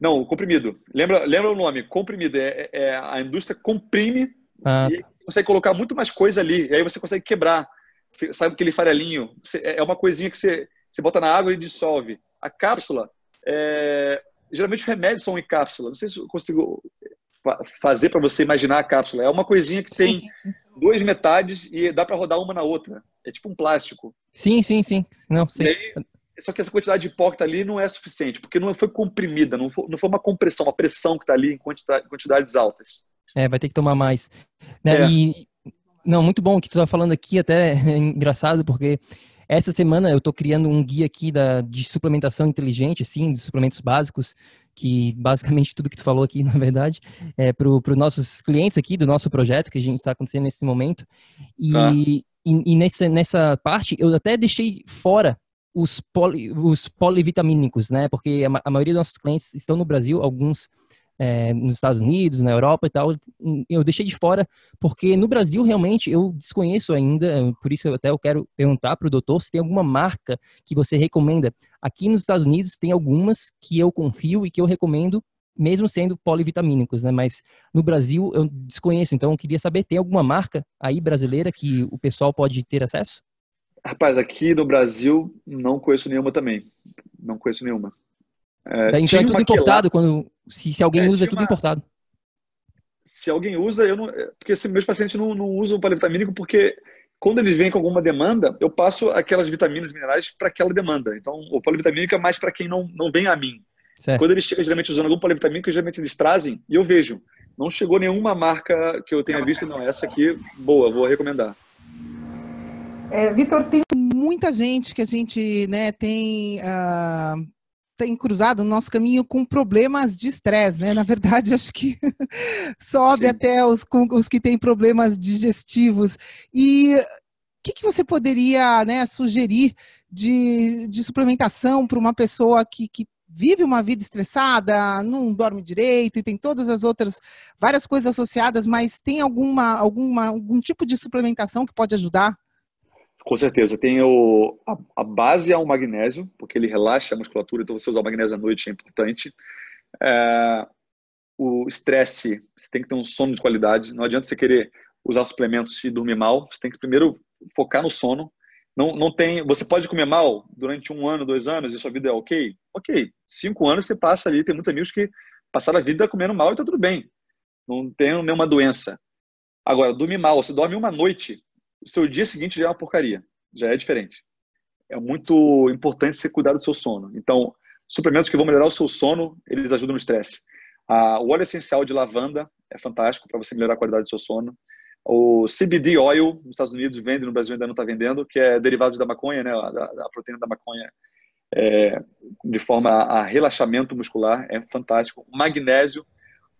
Não, o comprimido. Lembra, lembra o nome? Comprimido. É, é a indústria comprime ah, e tá consegue colocar muito mais coisa ali. E aí você consegue quebrar. Você sabe aquele farelinho? Você, é, é uma coisinha que você, você bota na água e dissolve. A cápsula, é, geralmente os remédios são em cápsula. Não sei se eu consigo fazer para você imaginar a cápsula. É uma coisinha que tem sim, sim. duas metades e dá para rodar uma na outra. É tipo um plástico. Sim, sim, sim. Não, sim. Aí, só que essa quantidade de pó que está ali não é suficiente, porque não foi comprimida, não foi, não foi uma compressão, uma pressão que está ali em quantidade, quantidades altas. É, vai ter que tomar mais. Né? É. E, não, muito bom o que tu tá falando aqui, até é engraçado, porque Essa semana eu estou criando um guia aqui da, de suplementação inteligente, assim, de suplementos básicos, que basicamente tudo que tu falou aqui, <laughs> na verdade, é para os nossos clientes aqui do nosso projeto que a gente está acontecendo nesse momento. E, ah. e, e, nessa, nessa parte eu até deixei fora os, poli, os polivitamínicos, né? Porque a, a maioria dos nossos clientes estão no Brasil, alguns é, nos Estados Unidos, na Europa e tal, eu deixei de fora porque no Brasil realmente eu desconheço ainda, por isso até eu quero perguntar para o doutor se tem alguma marca que você recomenda. Aqui nos Estados Unidos tem algumas que eu confio e que eu recomendo, mesmo sendo polivitamínicos, né? Mas no Brasil eu desconheço, então eu queria saber, tem alguma marca aí brasileira que o pessoal pode ter acesso? Rapaz, aqui no Brasil não conheço nenhuma também. Não conheço nenhuma. É, então é tudo importado, quando, se, se alguém é, usa, é tudo uma... importado. Se alguém usa, eu não. É, porque assim, meus pacientes não, não usam polivitamínico porque quando eles vêm com alguma demanda, eu passo aquelas vitaminas e minerais para aquela demanda. Então, o polivitamínico é mais para quem não, não vem a mim. Certo. Quando eles chegam geralmente usando algum polivitamínico, geralmente eles trazem e eu vejo. Não chegou nenhuma marca que eu tenha visto, não, essa aqui, boa, vou recomendar. É, Vitor, tem muita gente que a gente né, tem uh, tem cruzado no nosso caminho com problemas de estresse, né? Na verdade, <laughs> acho que sobe Sim. até os, os que têm problemas digestivos. E o que, que você poderia né, sugerir de, de suplementação para uma pessoa que, que vive uma vida estressada, não dorme direito e tem todas as outras várias coisas associadas, mas tem alguma, alguma algum tipo de suplementação que pode ajudar? Com certeza. Tem o, a, a, base é o magnésio, porque ele relaxa a musculatura, então você usar o magnésio à noite é importante. É, o estresse, você tem que ter um sono de qualidade. Não adianta você querer usar suplementos e dormir mal. Você tem que primeiro focar no sono. Não, não tem, você pode comer mal durante um ano, dois anos e sua vida é ok? Ok. Cinco anos você passa ali. Tem muitos amigos que passaram a vida comendo mal e tá tudo bem. Não tem nenhuma doença. Agora, dormir mal, você dorme uma noite, o seu dia seguinte já é uma porcaria, já é diferente. É muito importante você cuidar do seu sono. Então, suplementos que vão melhorar o seu sono, eles ajudam no estresse. O óleo essencial de lavanda é fantástico para você melhorar a qualidade do seu sono. O CBD oil, nos Estados Unidos vende, no Brasil ainda não está vendendo, que é derivado da maconha, né, da, da proteína da maconha, é, de forma a relaxamento muscular, é fantástico. Magnésio,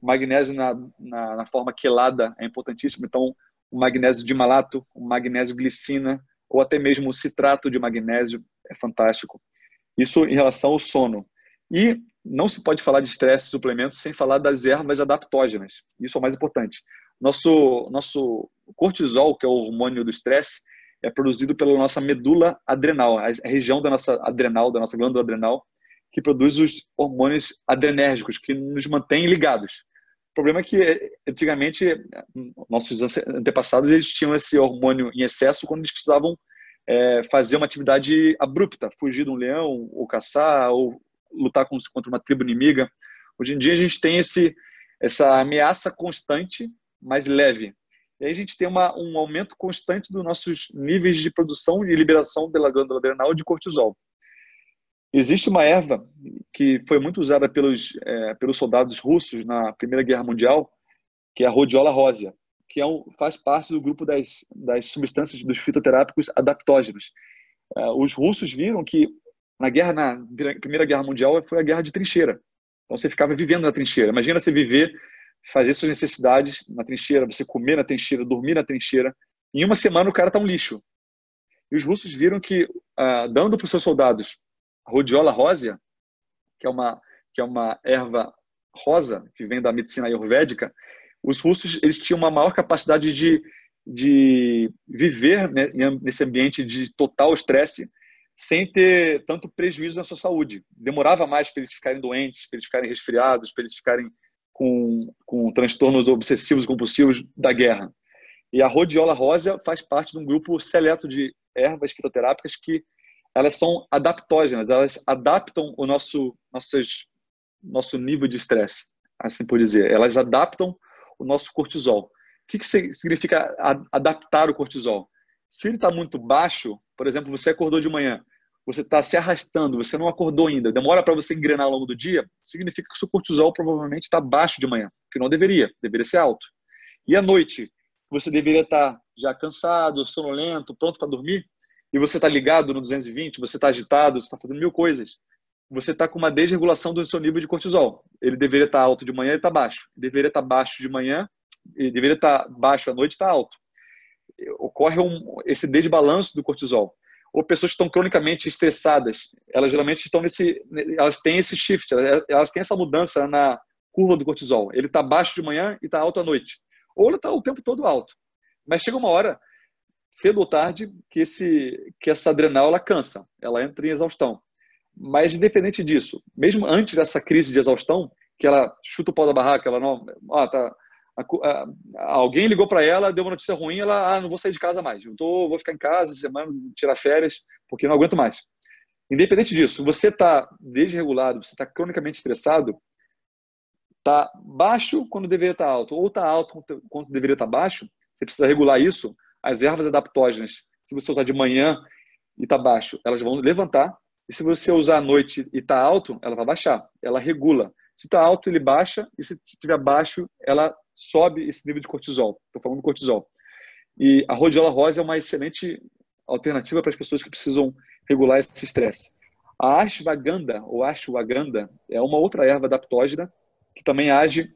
magnésio na, na, na forma quelada é importantíssimo. Então, o magnésio de malato, o magnésio glicina, ou até mesmo o citrato de magnésio, é fantástico. Isso em relação ao sono. E não se pode falar de estresse e suplementos sem falar das ervas adaptógenas. Isso é o mais importante. Nosso, nosso cortisol, que é o hormônio do estresse, é produzido pela nossa medula adrenal, a região da nossa adrenal, da nossa glândula adrenal, que produz os hormônios adrenérgicos, que nos mantêm ligados. O problema é que antigamente nossos antepassados eles tinham esse hormônio em excesso quando eles precisavam é, fazer uma atividade abrupta, fugir de um leão, ou caçar, ou lutar contra uma tribo inimiga. Hoje em dia a gente tem esse essa ameaça constante, mas leve. E aí a gente tem uma, um aumento constante dos nossos níveis de produção e liberação pela glândula adrenal de cortisol. Existe uma erva que foi muito usada pelos, é, pelos soldados russos na Primeira Guerra Mundial, que é a rhodiola rósea, que é um, faz parte do grupo das, das substâncias dos fitoterápicos adaptógenos. É, os russos viram que na guerra na Primeira Guerra Mundial foi a guerra de trincheira. Então você ficava vivendo na trincheira. Imagina você viver, fazer suas necessidades na trincheira, você comer na trincheira, dormir na trincheira. Em uma semana o cara está um lixo. E os russos viram que, ah, dando para os seus soldados Rhodiola rósea, que é uma que é uma erva rosa que vem da medicina ayurvédica, os russos eles tinham uma maior capacidade de, de viver né, nesse ambiente de total estresse sem ter tanto prejuízo na sua saúde. Demorava mais para eles ficarem doentes, para eles ficarem resfriados, para eles ficarem com, com transtornos obsessivos compulsivos da guerra. E a rhodiola rósea faz parte de um grupo seleto de ervas fitoterápicas que elas são adaptógenas, elas adaptam o nosso, nossos, nosso nível de estresse, assim por dizer. Elas adaptam o nosso cortisol. O que, que significa adaptar o cortisol? Se ele está muito baixo, por exemplo, você acordou de manhã, você está se arrastando, você não acordou ainda, demora para você engrenar ao longo do dia, significa que o seu cortisol provavelmente está baixo de manhã, que não deveria, deveria ser alto. E à noite, você deveria estar tá já cansado, sonolento, pronto para dormir, e você está ligado no 220, você está agitado, você está fazendo mil coisas, você está com uma desregulação do seu nível de cortisol. Ele deveria estar tá alto de manhã e está baixo. Deveria estar tá baixo de manhã, e deveria estar tá baixo à noite está alto. Ocorre um, esse desbalanço do cortisol. Ou pessoas que estão cronicamente estressadas, elas geralmente estão nesse, elas têm esse shift, elas têm essa mudança na curva do cortisol. Ele está baixo de manhã e está alto à noite. Ou ele está o tempo todo alto. Mas chega uma hora, cedo ou tarde, que, esse, que essa adrenal ela cansa, ela entra em exaustão. Mas, independente disso, mesmo antes dessa crise de exaustão, que ela chuta o pau da barraca, ela não. Ah, tá, a, a, alguém ligou para ela, deu uma notícia ruim, ela, ah, não vou sair de casa mais, eu tô, vou ficar em casa semana, tirar férias, porque não aguento mais. Independente disso, você está desregulado, você está cronicamente estressado, está baixo quando deveria estar tá alto, ou está alto quando deveria estar tá baixo, você precisa regular isso. As ervas adaptógenas, se você usar de manhã e está baixo, elas vão levantar. E se você usar à noite e está alto, ela vai baixar. Ela regula. Se está alto, ele baixa. E se estiver baixo, ela sobe esse nível de cortisol. Estou falando de cortisol. E a rodiola rosa é uma excelente alternativa para as pessoas que precisam regular esse estresse. A ashwagandha, ou ashwagandha, é uma outra erva adaptógena que também age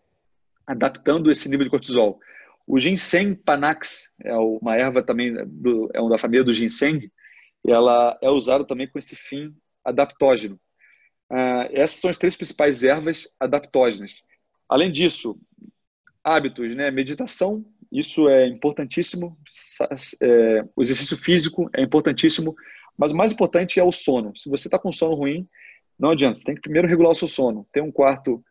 adaptando esse nível de cortisol. O ginseng panax é uma erva também do, é uma da família do ginseng. E ela é usada também com esse fim adaptógeno. Uh, essas são as três principais ervas adaptógenas. Além disso, hábitos, né? Meditação, isso é importantíssimo. É, o exercício físico é importantíssimo, mas o mais importante é o sono. Se você está com sono ruim, não adianta. Você tem que primeiro regular o seu sono. Ter um quarto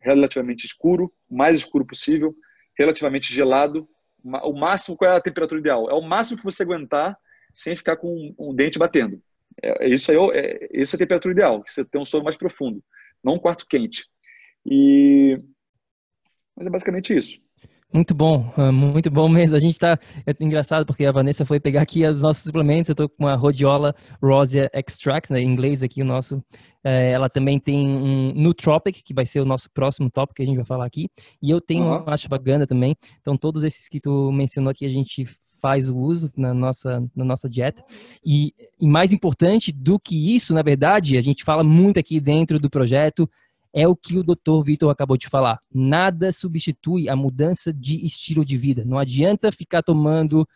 relativamente escuro, mais escuro possível relativamente gelado. O máximo, qual é a temperatura ideal? É o máximo que você aguentar sem ficar com um dente batendo. É, é isso aí é, isso é a temperatura ideal, que você tem um sono mais profundo, não um quarto quente. E mas é basicamente isso. Muito bom, ah, muito bom mesmo. A gente tá. É engraçado porque a Vanessa foi pegar aqui os nossos suplementos. Eu tô com uma Rhodiola Rosea Extract, né, em inglês aqui o nosso. É, ela também tem um Nootropic, que vai ser o nosso próximo tópico que a gente vai falar aqui. E eu tenho uhum. uma ashwagandha também. Então, todos esses que tu mencionou aqui, a gente faz o uso na nossa, na nossa dieta. E, e mais importante do que isso, na verdade, a gente fala muito aqui dentro do projeto é o que o Dr. Vitor acabou de falar. Nada substitui a mudança de estilo de vida. Não adianta ficar tomando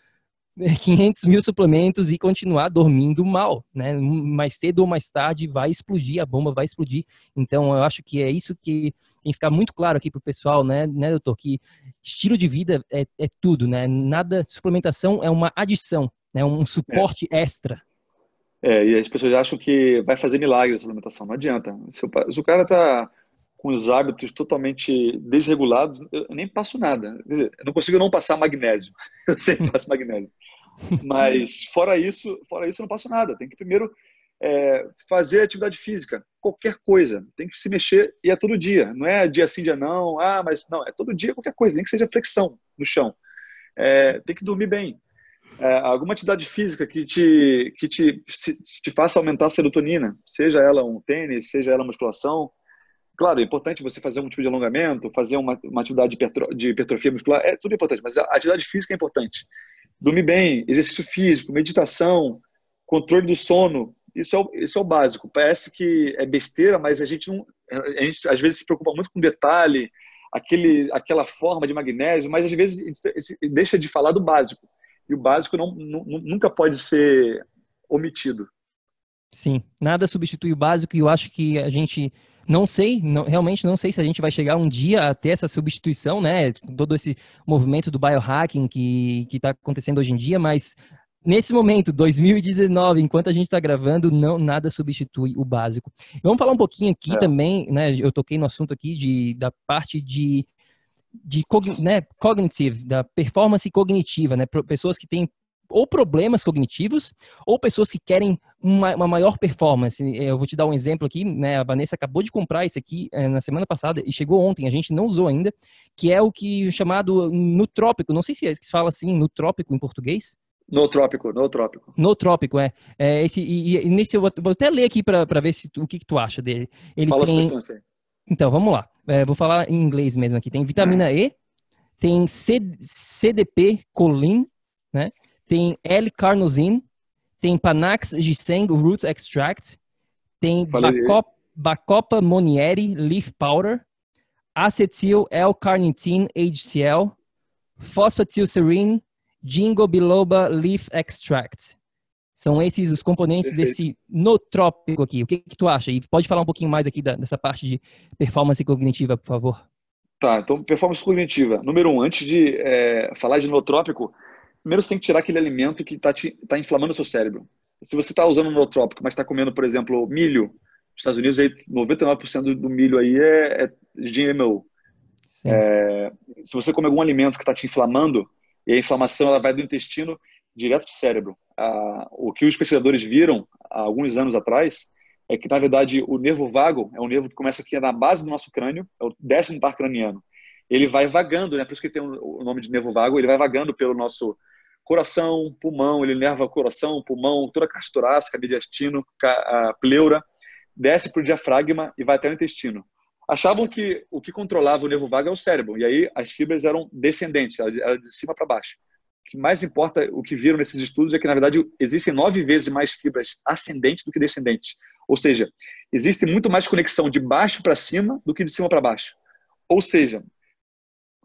<laughs> 500 mil suplementos e continuar dormindo mal, né? Mais cedo ou mais tarde vai explodir, a bomba vai explodir. Então, eu acho que é isso que tem que ficar muito claro aqui para o pessoal, né, né, doutor? Que estilo de vida é, é, tudo, né? Nada, suplementação é uma adição, né? Um suporte é. extra. É, e as pessoas acham que vai fazer milagre a suplementação. Não adianta. Se o, se o cara está com os hábitos totalmente desregulados, eu nem passo nada. Quer dizer, eu não consigo não passar magnésio. <laughs> Eu sempre passo magnésio. Mas fora isso, fora isso eu não passo nada. Tem que primeiro é, fazer atividade física, qualquer coisa. Tem que se mexer e é todo dia. Não é dia sim, dia não. Ah, mas não, é todo dia qualquer coisa, nem que seja flexão no chão. É, tem que dormir bem é, alguma atividade física que te, que te, te faça aumentar a serotonina, seja ela um tênis, seja ela musculação. Claro, é importante você fazer um tipo de alongamento, fazer uma, uma atividade de, de hipertrofia muscular, é tudo importante, mas a atividade física é importante. Dormir bem, exercício físico, meditação, controle do sono, isso é, o, isso é o básico. Parece que é besteira, mas a gente, não, a gente às vezes se preocupa muito com detalhe, aquele, aquela forma de magnésio, mas às vezes deixa de falar do básico e o básico não, nunca pode ser omitido. Sim, nada substitui o básico e eu acho que a gente não sei, não, realmente não sei se a gente vai chegar um dia a ter essa substituição, né? Todo esse movimento do biohacking que está acontecendo hoje em dia, mas nesse momento, 2019, enquanto a gente está gravando, não nada substitui o básico. Vamos falar um pouquinho aqui é. também, né? Eu toquei no assunto aqui de, da parte de de né, cognitive, da performance cognitiva, né? Pessoas que têm ou problemas cognitivos ou pessoas que querem uma, uma, maior performance. Eu vou te dar um exemplo aqui, né? A Vanessa acabou de comprar isso aqui é, na semana passada e chegou ontem, a gente não usou ainda, que é o que chamado nutrópico. Não sei se é que se fala assim, nutrópico em português. No trópico, no trópico. No trópico, é. é esse, e, e, nesse eu vou, vou, até ler aqui para ver se, o que, que, tu acha dele. Ele Fala tem, substância. Então, vamos lá. É, vou falar em inglês mesmo aqui. Tem vitamina E, tem C, CDP colin, né? Tem L-carnosine, tem Panax Ginseng Root Extract, tem Bacop, Bacopa Monieri Leaf Powder, acetyl L-carnitine HCl, phosphatidylserine, Jingo biloba Leaf Extract. São esses os componentes Perfeito. desse notrópico aqui. O que, que, tu acha? E pode falar um pouquinho mais aqui da, dessa parte de performance cognitiva, por favor. Tá, então performance cognitiva. Número um, antes de é, falar de nootrópico, primeiro você tem que tirar aquele alimento que está tá inflamando o seu cérebro. Se você está usando um nootrópico, mas está comendo, por exemplo, milho, nos Estados Unidos, aí, 99% do milho aí é, é GMO. É, se você comer algum alimento que está te inflamando, e a inflamação ela vai do intestino direto para o cérebro. Ah, o que os pesquisadores viram há alguns anos atrás é que, na verdade, o nervo vago é um nervo que começa aqui na base do nosso crânio, é o décimo par craniano. Ele vai vagando, né? por isso que tem o nome de nervo vago, ele vai vagando pelo nosso coração, pulmão, ele nerva coração, pulmão, toda a caixa torácica, mediastino, a pleura, desce para o diafragma e vai até o intestino. Achavam que o que controlava o nervo vago é o cérebro, e aí as fibras eram descendentes, era de cima para baixo. Que mais importa, o que viram nesses estudos, é que, na verdade, existem nove vezes mais fibras ascendentes do que descendentes. Ou seja, existe muito mais conexão de baixo para cima do que de cima para baixo. Ou seja,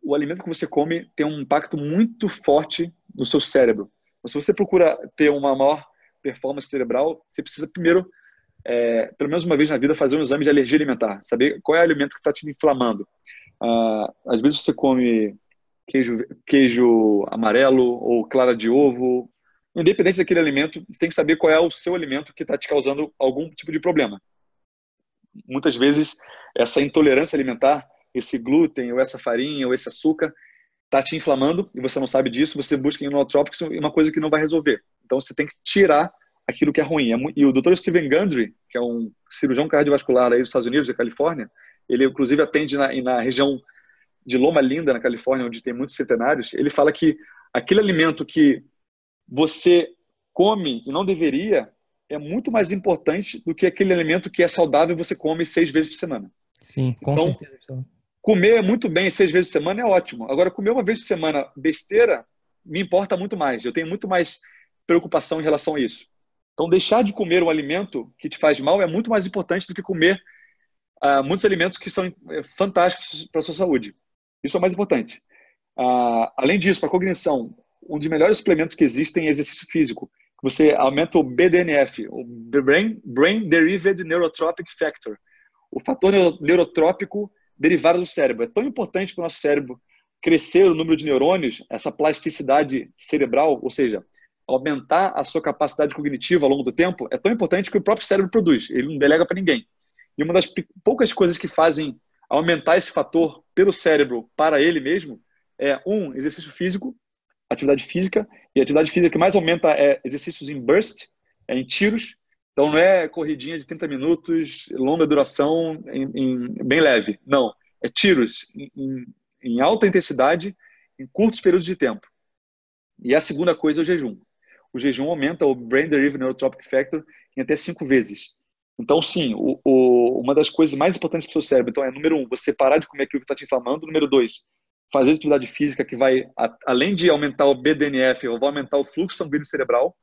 o alimento que você come tem um impacto muito forte no seu cérebro. Então, se você procura ter uma maior performance cerebral, você precisa primeiro, é, pelo menos uma vez na vida, fazer um exame de alergia alimentar, saber qual é o alimento que está te inflamando. Ah, às vezes você come queijo, queijo amarelo ou clara de ovo. Independente daquele alimento, você tem que saber qual é o seu alimento que está te causando algum tipo de problema. Muitas vezes, essa intolerância alimentar, esse glúten, ou essa farinha, ou esse açúcar, está te inflamando e você não sabe disso, você busca inotrópicos uma coisa que não vai resolver. Então, você tem que tirar aquilo que é ruim. É e o Dr. Steven Gundry, que é um cirurgião cardiovascular aí dos Estados Unidos, da Califórnia, ele inclusive atende na, na região de Loma Linda, na Califórnia, onde tem muitos centenários, ele fala que aquele alimento que você come e não deveria é muito mais importante do que aquele alimento que é saudável e você come seis vezes por semana. Sim, com então, certeza. Comer muito bem seis vezes por semana é ótimo. Agora, comer uma vez por semana besteira me importa muito mais. Eu tenho muito mais preocupação em relação a isso. Então, deixar de comer um alimento que te faz mal é muito mais importante do que comer uh, muitos alimentos que são eh, fantásticos para a sua saúde. Isso é o mais importante. Uh, além disso, para cognição, um dos melhores suplementos que existem é exercício físico. Você aumenta o BDNF, o Brain, Brain Derived Neurotropic Factor, o fator neurotrópico derivado do cérebro. É tão importante para o nosso cérebro crescer o número de neurônios, essa plasticidade cerebral, ou seja, aumentar a sua capacidade cognitiva ao longo do tempo, é tão importante que o próprio cérebro produz. Ele não delega para ninguém. E uma das poucas coisas que fazem aumentar esse fator pelo cérebro para ele mesmo é, um, exercício físico, atividade física, e a atividade física que mais aumenta é exercícios em burst, é em tiros, então não é corridinha de 30 minutos, longa duração, em, em bem leve, não, é tiros em, em alta intensidade, em curtos períodos de tempo. E a segunda coisa é o jejum. O jejum aumenta o Brain Derived Neurotropic Factor em até cinco vezes. Então, sim, o, o, uma das coisas mais importantes para o seu cérebro, então, é, número um, você parar de comer aquilo que está te inflamando. Número dois, fazer atividade física que vai, a, além de aumentar o BDNF, vai aumentar o fluxo sanguíneo cerebral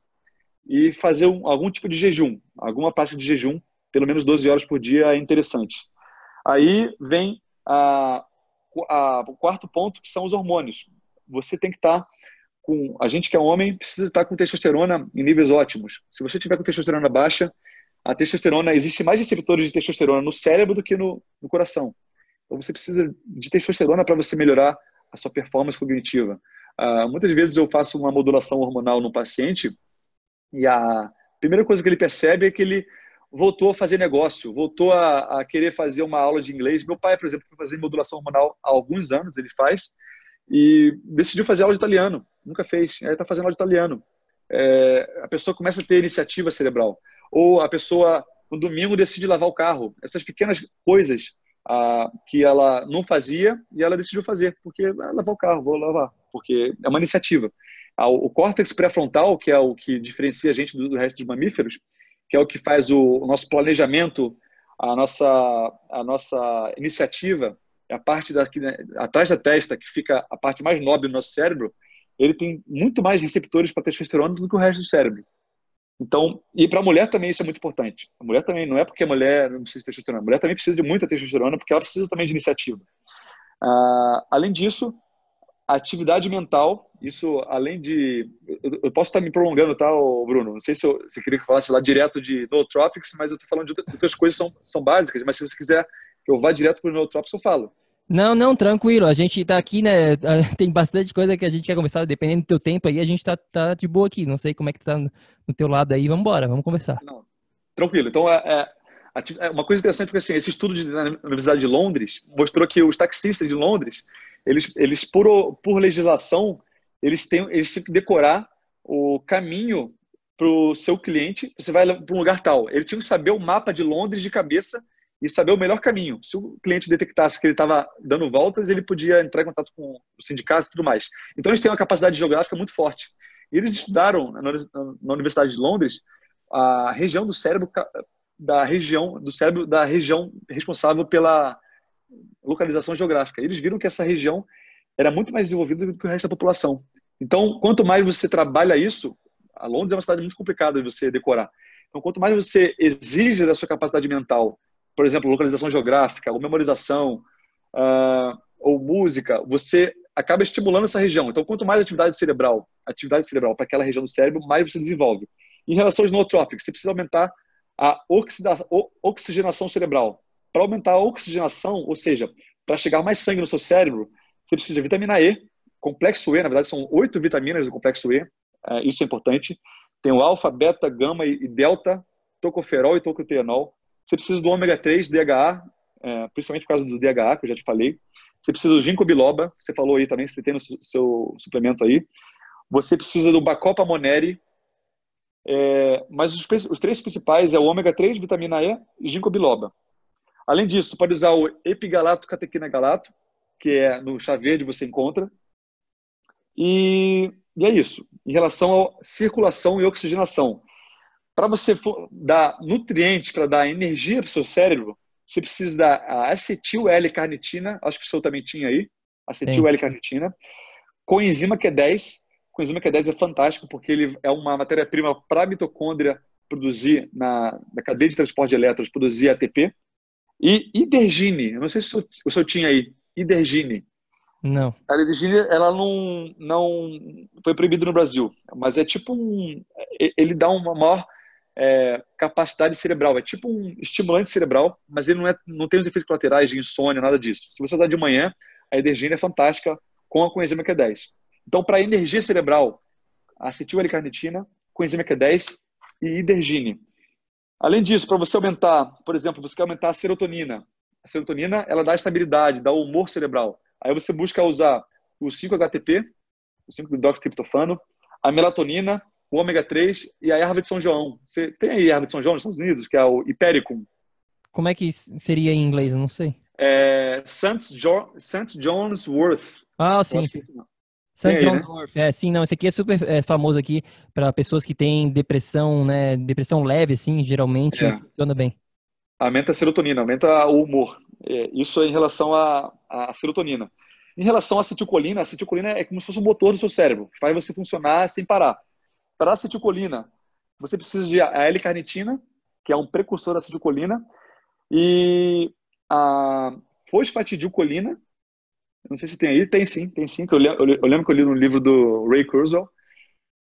e fazer um, algum tipo de jejum, alguma parte de jejum, pelo menos 12 horas por dia é interessante. Aí vem a, a, o quarto ponto, que são os hormônios. Você tem que estar tá com... A gente que é homem precisa estar com testosterona em níveis ótimos. Se você tiver com testosterona baixa, a testosterona, existe mais receptores de testosterona no cérebro do que no, no coração. Então você precisa de testosterona para você melhorar a sua performance cognitiva. Uh, muitas vezes eu faço uma modulação hormonal no paciente e a primeira coisa que ele percebe é que ele voltou a fazer negócio, voltou a, a querer fazer uma aula de inglês. Meu pai, por exemplo, foi fazer modulação hormonal há alguns anos, ele faz, e decidiu fazer aula de italiano. Nunca fez, aí está fazendo aula de italiano. É, a pessoa começa a ter iniciativa cerebral ou a pessoa no domingo decide lavar o carro. Essas pequenas coisas ah, que ela não fazia e ela decidiu fazer, porque ah, lavar o carro, vou lavar, porque é uma iniciativa. Ah, o córtex pré-frontal, que é o que diferencia a gente do, do resto dos mamíferos, que é o que faz o, o nosso planejamento, a nossa, a nossa iniciativa, é a parte daqui, né, atrás da testa, que fica a parte mais nobre do nosso cérebro, ele tem muito mais receptores para testosterona do que o resto do cérebro. Então, e para a mulher também isso é muito importante. A mulher também, não é porque a mulher não precisa de testosterona, a mulher também precisa de muita testosterona porque ela precisa também de iniciativa. Uh, além disso, atividade mental, isso além de. Eu, eu posso estar me prolongando, tá, Bruno? Não sei se você queria que eu falasse lá direto de nootropics, mas eu estou falando de outras coisas são, são básicas, mas se você quiser que eu vá direto para o nootropics, eu falo. Não, não, tranquilo. A gente tá aqui, né? <laughs> Tem bastante coisa que a gente quer conversar, dependendo do teu tempo aí, a gente tá, tá de boa aqui. Não sei como é que tá no teu lado aí. Vamos embora, vamos conversar. Não, tranquilo. Então, é, é, é, uma coisa interessante, porque assim, esse estudo de, na Universidade de Londres mostrou que os taxistas de Londres, eles, eles por, por legislação, eles têm, eles têm que decorar o caminho para o seu cliente. Você vai para um lugar tal. Ele tinha que saber o mapa de Londres de cabeça e saber o melhor caminho. Se o cliente detectasse que ele estava dando voltas, ele podia entrar em contato com o sindicato e tudo mais. Então, eles têm uma capacidade geográfica muito forte. Eles estudaram na Universidade de Londres a região do cérebro da região do cérebro da região responsável pela localização geográfica. Eles viram que essa região era muito mais desenvolvida do que o resto da população. Então, quanto mais você trabalha isso, a Londres é uma cidade muito complicada de você decorar. Então, quanto mais você exige da sua capacidade mental por exemplo, localização geográfica, ou memorização, uh, ou música, você acaba estimulando essa região. Então, quanto mais atividade cerebral, atividade cerebral para aquela região do cérebro, mais você desenvolve. Em relação aos nootrópicos, você precisa aumentar a oxigenação cerebral. Para aumentar a oxigenação, ou seja, para chegar mais sangue no seu cérebro, você precisa de vitamina E, complexo E, na verdade são oito vitaminas do complexo E, uh, isso é importante. Tem o alfa, beta, gama e delta, tocoferol e tocotrienol. Você precisa do ômega 3, DHA, é, principalmente por causa do DHA, que eu já te falei. Você precisa do ginkgo biloba, você falou aí também, você tem no seu suplemento aí. Você precisa do Bacopa moneri, é, mas os, os, três principais é o ômega 3, vitamina E e ginkgo biloba. Além disso, pode usar o epigalato catequina galato, que é no chá verde você encontra. E, e é isso. Em relação à circulação e oxigenação, para você dar nutrientes, para dar energia para o seu cérebro, você precisa da acetil L-carnitina, acho que o seu também tinha aí, acetil L-carnitina, coenzima Q10. Coenzima Q10 é fantástico porque ele é uma matéria-prima para a mitocôndria produzir, na, na, cadeia de transporte de elétrons, produzir ATP. E hidergine, eu não sei se o, o senhor tinha aí, hidergine. Não. A hidergine, ela não, não foi proibida no Brasil, mas é tipo um, ele dá uma maior é, capacidade cerebral. É tipo um estimulante cerebral, mas ele não, é, não tem os efeitos colaterais de insônia, nada disso. Se você usar de manhã, a energia é fantástica com a coenzima Q10. Então, para energia cerebral, acetil L-carnitina, coenzima Q10 e hidergine. Além disso, para você aumentar, por exemplo, você quer aumentar a serotonina. A serotonina, ela dá estabilidade, dá humor cerebral. Aí você busca usar o 5-HTP, o 5-hidroxitriptofano, a melatonina o ômega 3 e a erva de São João. Você tem aí a erva de São João nos Estados Unidos, que é o Hipericum. Como é que seria em inglês? Eu não sei. É St. Jo. John's Worth. Ah, sim, sim. St. John's né? Worth. É, sim, não, esse aqui é super é, famoso aqui para pessoas que têm depressão, né, depressão leve, assim, geralmente é. funciona bem. Aumenta a serotonina, aumenta o humor. É, isso é em relação à, à serotonina. Em relação à acetilcolina, a acetilcolina é como se fosse o motor do seu cérebro, faz você funcionar sem parar. Para acetilcolina, você precisa de a L-carnitina, que é um precursor da acetilcolina, e a fosfatidilcolina. Não sei se tem aí, tem sim, tem sim. Que eu, eu lembro que eu li no livro do Ray Kurzweil.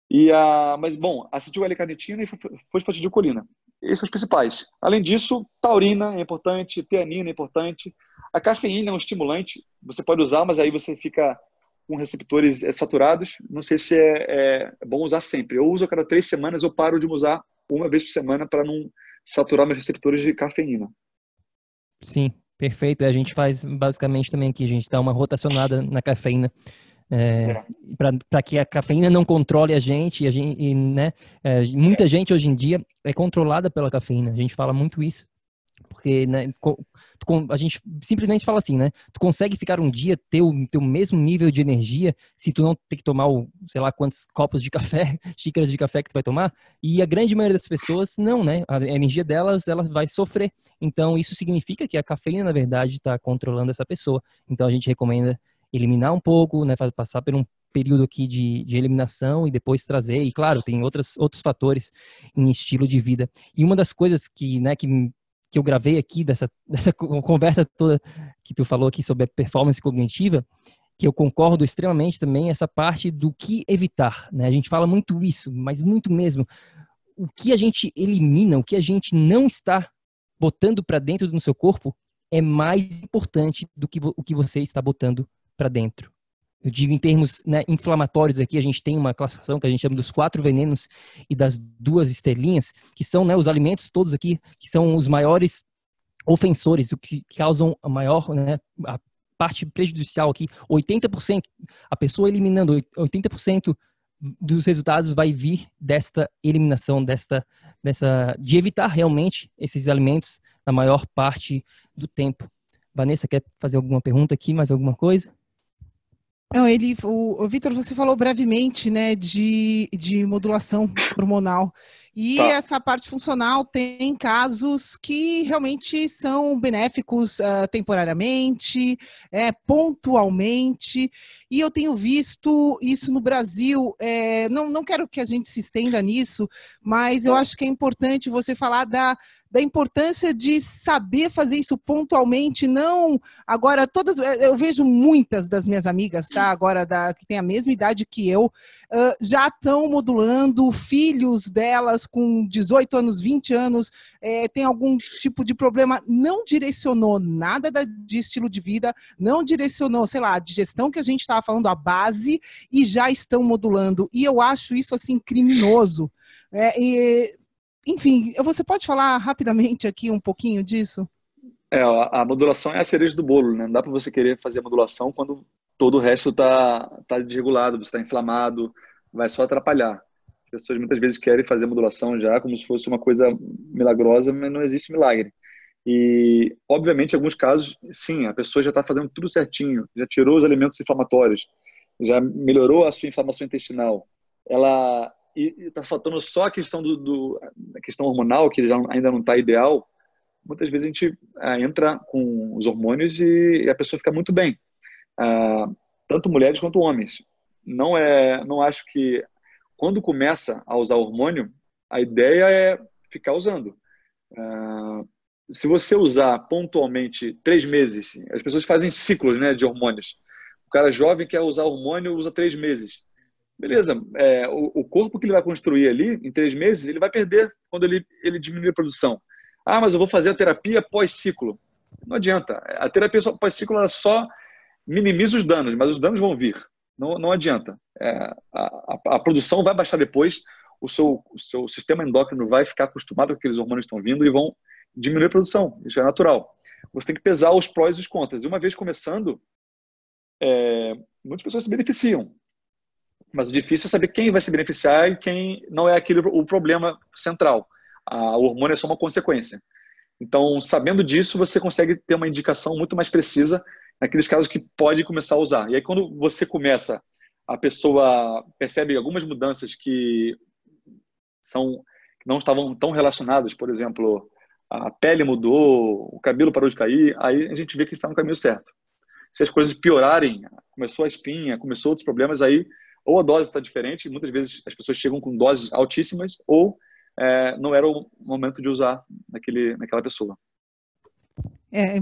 E a, mas, bom, acetil L-carnitina e fosfatidilcolina. Esses são os principais. Além disso, taurina é importante, teanina é importante. A cafeína é um estimulante, você pode usar, mas aí você fica com receptores eh, saturados. Não sei se é, é, bom usar sempre. Eu uso a cada três semanas, eu paro de usar uma vez por semana para não saturar meus receptores de cafeína. Sim, perfeito. A gente faz basicamente também aqui, a gente dá uma rotacionada na cafeína. É, é. para que a cafeína não controle a gente, a gente e, né, é, muita gente hoje em dia é controlada pela cafeína. A gente fala muito isso. Porque né, a gente simplesmente fala assim, né? Tu consegue ficar um dia, ter o mesmo nível de energia, se tu não ter que tomar, o, sei lá, quantos copos de café, <laughs> xícaras de café que tu vai tomar. E a grande maioria das pessoas, não, né? A energia delas, ela vai sofrer. Então, isso significa que a cafeína, na verdade, está controlando essa pessoa. Então, a gente recomenda eliminar um pouco, né? Passar por um período aqui de, de eliminação e depois trazer. E claro, tem outros, outros fatores em estilo de vida. E uma das coisas que, né, que, que eu gravei aqui dessa, <laughs> dessa conversa toda que tu falou aqui sobre a performance cognitiva, que eu concordo extremamente também, essa parte do que evitar. Né? A gente fala muito isso, mas muito mesmo. O que a gente elimina, o que a gente não está botando para dentro do seu corpo é mais importante do que o que você está botando para dentro. Eu digo em termos né, inflamatórios aqui, a gente tem uma classificação que a gente chama dos quatro venenos e das duas estrelinhas, que são né, os alimentos todos aqui, que são os maiores ofensores, o que causam a maior, né, a parte prejudicial aqui. 80%, a pessoa eliminando 80% dos resultados vai vir desta eliminação, desta, dessa, de evitar realmente esses alimentos na maior parte do tempo. Vanessa, quer fazer alguma pergunta aqui, mais alguma coisa? Não, ele, o, o Vitor, você falou brevemente, né, de, de modulação hormonal. E tá. essa parte funcional tem casos que realmente são benéficos uh, temporariamente, é, pontualmente, e eu tenho visto isso no Brasil. É, não, não quero que a gente se estenda nisso, mas eu acho que é importante você falar da, da importância de saber fazer isso pontualmente, não agora todas eu vejo muitas das minhas amigas, tá? Agora da que tem a mesma idade que eu, uh, já estão modulando filhos delas com 18 anos, 20 anos, é, tem algum tipo de problema, não direcionou nada da, de estilo de vida, não direcionou, sei lá, a digestão que a gente estava falando, a base, e já estão modulando. E eu acho isso assim criminoso. É, e enfim, você pode falar rapidamente aqui um pouquinho disso? É, a modulação é a cereja do bolo, né? Não dá para você querer fazer a modulação quando todo o resto está tá desregulado, você está inflamado, vai só atrapalhar. As pessoas muitas vezes querem fazer modulação já como se fosse uma coisa milagrosa, mas não existe milagre. E, obviamente, em alguns casos, sim, a pessoa já está fazendo tudo certinho, já tirou os alimentos inflamatórios, já melhorou a sua inflamação intestinal. Ela está faltando só a questão do, do a questão hormonal que já ainda não está ideal muitas vezes a gente ah, entra com os hormônios e, e, a pessoa fica muito bem ah, tanto mulheres quanto homens não é não acho que quando começa a usar hormônio a ideia é ficar usando ah, se você usar pontualmente três meses as pessoas fazem ciclos né de hormônios o cara jovem quer usar hormônio usa três meses Beleza, é, o, o, corpo que ele vai construir ali, em três meses, ele vai perder quando ele, ele diminuir a produção. Ah, mas eu vou fazer a terapia pós-ciclo. Não adianta. A terapia pós-ciclo só minimiza os danos, mas os danos vão vir. Não, não adianta. É, a, a, a, produção vai baixar depois, o seu, o seu sistema endócrino vai ficar acostumado com aqueles hormônios que estão vindo e vão diminuir a produção. Isso é natural. Você tem que pesar os prós e os contras. E uma vez começando, é, muitas pessoas se beneficiam. Mas o difícil é saber quem vai se beneficiar e quem não é aquele o problema central. A, o hormônio é só uma consequência. Então, sabendo disso, você consegue ter uma indicação muito mais precisa naqueles casos que pode começar a usar. E aí, quando você começa, a pessoa percebe algumas mudanças que são que não estavam tão relacionadas, por exemplo, a pele mudou, o cabelo parou de cair, aí a gente vê que está no caminho certo. Se as coisas piorarem, começou a espinha, começou outros problemas, aí ou a dose está diferente, muitas vezes as pessoas chegam com doses altíssimas, ou é, não era o momento de usar naquele, naquela pessoa. É,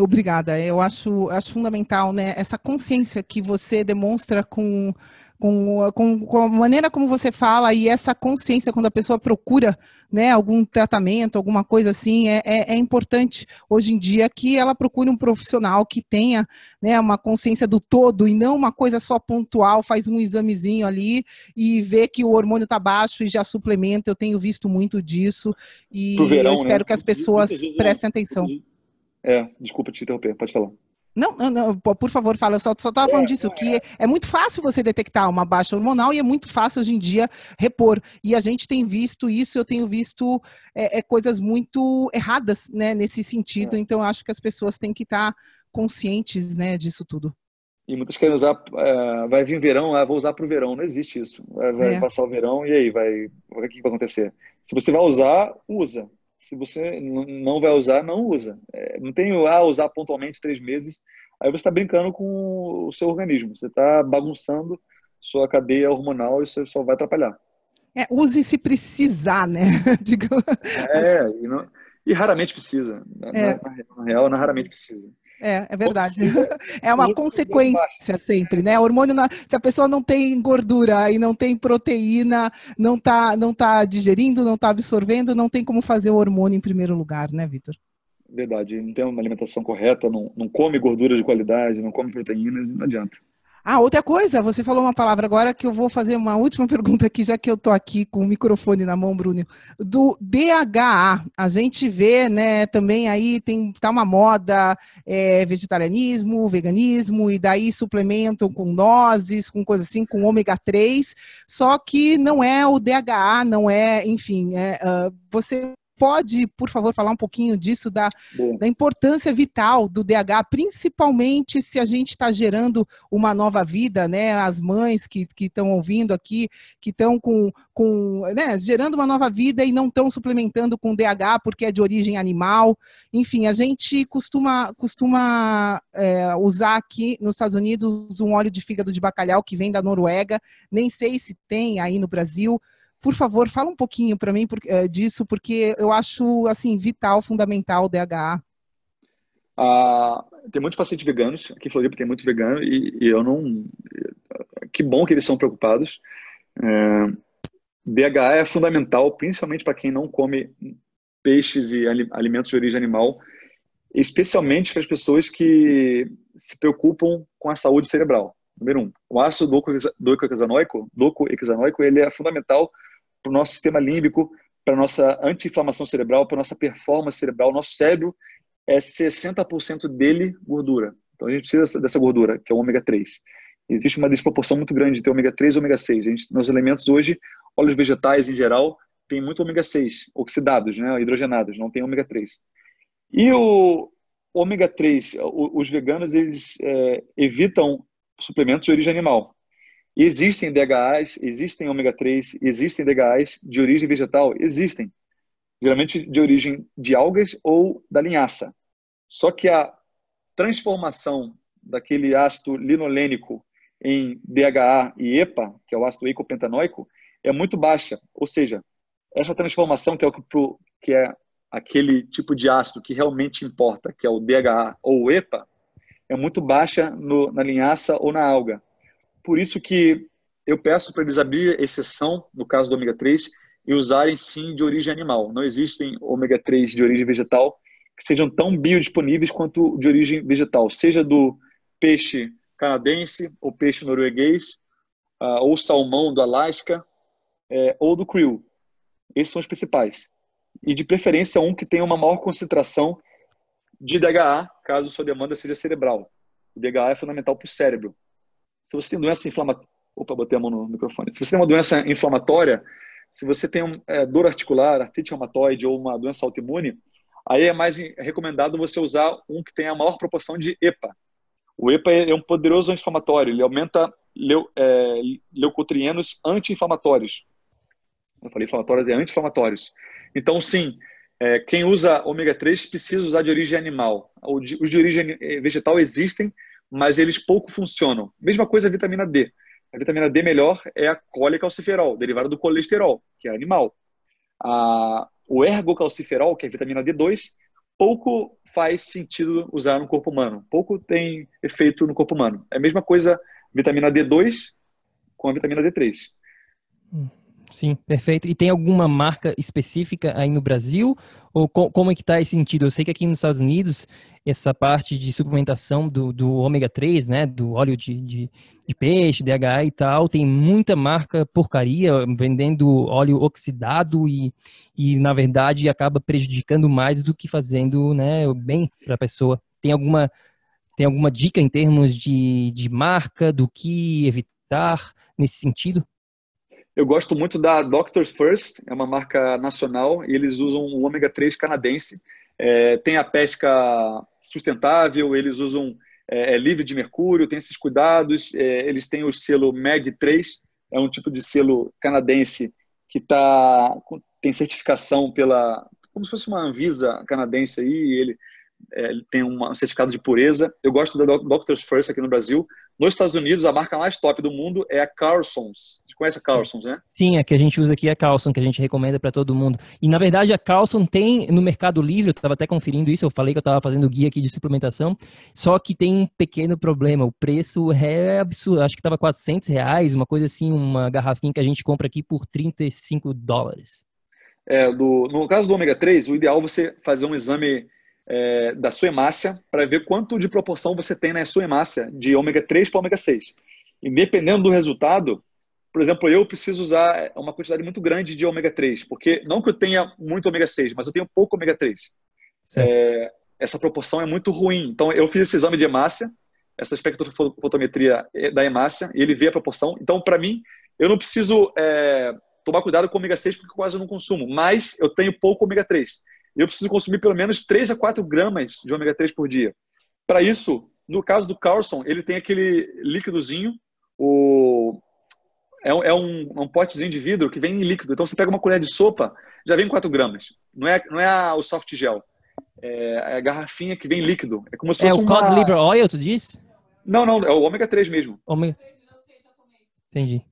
obrigada. Eu acho, acho fundamental né, essa consciência que você demonstra com com, com, com, a maneira como você fala e essa consciência quando a pessoa procura né, algum tratamento, alguma coisa assim, é, é, é, importante hoje em dia que ela procure um profissional que tenha né, uma consciência do todo e não uma coisa só pontual, faz um examezinho ali e vê que o hormônio está baixo e já suplementa. Eu tenho visto muito disso e verão, eu espero né? que as pessoas prestem atenção. É, desculpa te interromper, pode falar. Não, não, não, por favor, fala. Eu só estava falando é, disso, que é. é, muito fácil você detectar uma baixa hormonal e é muito fácil hoje em dia repor. E a gente tem visto isso, eu tenho visto é, é coisas muito erradas né, nesse sentido. É. Então, eu acho que as pessoas têm que estar conscientes né, disso tudo. E muitas querem usar, é, vai vir verão, ah, vou usar para o verão. Não existe isso. Vai, passar o verão e aí, vai, o que vai acontecer? Se você vai usar, usa se você não vai usar, não usa. É, não tem ah, usar pontualmente três meses. Aí você está brincando com o seu organismo. Você está bagunçando sua cadeia hormonal isso só vai atrapalhar. É, use se precisar, né? <laughs> é, e, não, e, raramente precisa. É. Na, na, real, na raramente precisa. É, é verdade. <laughs> É uma consequência sempre, né? O hormônio, se a pessoa não tem gordura e não tem proteína, não tá, não tá digerindo, não tá absorvendo, não tem como fazer o hormônio em primeiro lugar, né, Vitor? Verdade. Não tem uma alimentação correta, não, não come gordura de qualidade, não come proteínas, não adianta. Ah, outra coisa, você falou uma palavra agora que eu vou fazer uma última <laughs> pergunta aqui, já que eu estou aqui com o microfone na mão, Bruno. Do DHA, a gente vê, né, também aí tem tá uma moda é, vegetarianismo, veganismo, e daí suplementam com nozes, com coisa assim, com ômega 3, só que não é o DHA, não é, enfim, é, uh, você pode, por favor, falar um pouquinho disso, da, da importância vital do DH, principalmente se a gente está gerando uma nova vida, né? As mães que estão ouvindo aqui, que estão com, com né, gerando uma nova vida e não estão suplementando com DH porque é de origem animal. Enfim, a gente costuma, costuma é, usar aqui nos Estados Unidos um óleo de fígado de bacalhau que vem da Noruega. Nem sei se tem aí no Brasil. Por favor, fala um pouquinho para mim por, é, disso, porque eu acho assim vital, fundamental o DHA. Ah, tem muitos pacientes veganos, aqui em Floripa tem muito vegano, e, e, eu não. Que bom que eles são preocupados. É, DHA é fundamental, principalmente para quem não come peixes e alimentos de origem animal, especialmente para as pessoas que se preocupam com a saúde cerebral. Número um, o ácido docohexanoico, docohexanoico ele é fundamental para o nosso sistema límbico, para a nossa anti-inflamação cerebral, para a nossa performance cerebral. Nosso cérebro é 60% dele gordura. Então a gente precisa dessa gordura, que é o ômega 3. Existe uma desproporção muito grande entre ômega 3 e ômega 6. A gente, nos alimentos hoje, óleos vegetais em geral, tem muito ômega 6, oxidados, né, hidrogenados, não tem ômega 3. E o ômega 3, os veganos eles é, evitam suplementos de origem animal. Existem DHAs, existem ômega 3, existem DHAs de origem vegetal? Existem. Geralmente de origem de algas ou da linhaça. Só que a transformação daquele ácido linolênico em DHA e EPA, que é o ácido eicopentanoico, é muito baixa. Ou seja, essa transformação, que é, o que é aquele tipo de ácido que realmente importa, que é o DHA ou EPA, é muito baixa no, na linhaça ou na alga. Por isso que eu peço para eles abrir exceção, no caso do ômega 3, e usarem sim de origem animal. Não existem ômega 3 de origem vegetal que sejam tão biodisponíveis quanto de origem vegetal, seja do peixe canadense, ou peixe norueguês, uh, ou salmão do Alasca, é, ou do krill. Esses são os principais. E de preferência um que tenha uma maior concentração de DHA, caso sua demanda seja cerebral. O DHA é fundamental para o cérebro. Se você tem doença inflamatória, opa, botei a mão no microfone. Se você tem uma doença inflamatória, se você tem um, é, dor articular, artrite reumatoide ou uma doença autoimune, aí é mais recomendado você usar um que tenha a maior proporção de EPA. O EPA é um poderoso anti-inflamatório, ele aumenta leu, é, leucotrienos anti-inflamatórios. Eu falei inflamatórios, é anti-inflamatórios. Então, sim, é, quem usa ômega 3 precisa usar de origem animal. Os de origem é, vegetal existem, mas eles pouco funcionam. Mesma coisa a vitamina D. A vitamina D melhor é a colecalciferol, derivada do colesterol, que é animal. A, o ergocalciferol, que é a vitamina D2, pouco faz sentido usar no corpo humano. Pouco tem efeito no corpo humano. É a mesma coisa vitamina D2 com a vitamina D3. Hum. Sim, perfeito. E tem alguma marca específica aí no Brasil? Ou co como é que está esse sentido? Eu sei que aqui nos Estados Unidos, essa parte de suplementação do, do ômega 3, né, do óleo de, de, de, peixe, DHA e tal, tem muita marca porcaria vendendo óleo oxidado e, e na verdade, acaba prejudicando mais do que fazendo né, bem para a pessoa. Tem alguma, tem alguma dica em termos de, de marca, do que evitar nesse sentido? Eu gosto muito da Doctors First, é uma marca nacional e eles usam o ômega 3 canadense. É, tem a pesca sustentável, eles usam é, é, livre de mercúrio, tem esses cuidados. É, eles têm o selo MEG 3, é um tipo de selo canadense que tá, tem certificação pela, como se fosse uma Anvisa canadense aí, ele é, tem um certificado de pureza. Eu gosto da Doctor's First aqui no Brasil. Nos Estados Unidos, a marca mais top do mundo é a Carlson's. Você conhece a Carlson's, né? Sim, a que a gente usa aqui é a Carlson, que a gente recomenda para todo mundo. E, na verdade, a Carlson tem no Mercado Livre, eu estava até conferindo isso, eu falei que eu estava fazendo guia aqui de suplementação, só que tem um pequeno problema, o preço é absurdo, acho que estava 400 reais, uma coisa assim, uma garrafinha que a gente compra aqui por 35 dólares. É, do, no caso do ômega 3, o ideal é você fazer um exame é, da sua hemácia para ver quanto de proporção você tem na sua hemácia de ômega 3 para ômega 6. E dependendo do resultado, por exemplo, eu preciso usar uma quantidade muito grande de ômega 3, porque não que eu tenha muito ômega 6, mas eu tenho pouco ômega 3. É, essa proporção é muito ruim. Então, eu fiz esse exame de hemácia, essa espectrofotometria da hemácia, e ele vê a proporção. Então, para mim, eu não preciso é, tomar cuidado com ômega 6, porque quase eu não consumo, mas eu tenho pouco ômega 3 eu preciso consumir pelo menos 3 a 4 gramas de ômega 3 por dia. Para isso, no caso do Carlson, ele tem aquele líquidozinho, o... é, um, é um, potezinho de vidro que vem em líquido. Então, você pega uma colher de sopa, já vem 4 gramas. Não é, não é a, o soft gel. É, é a garrafinha que vem líquido. É como se fosse É o uma... cod liver oil, tu diz? Não, não, é o ômega 3 mesmo. Ômega... Entendi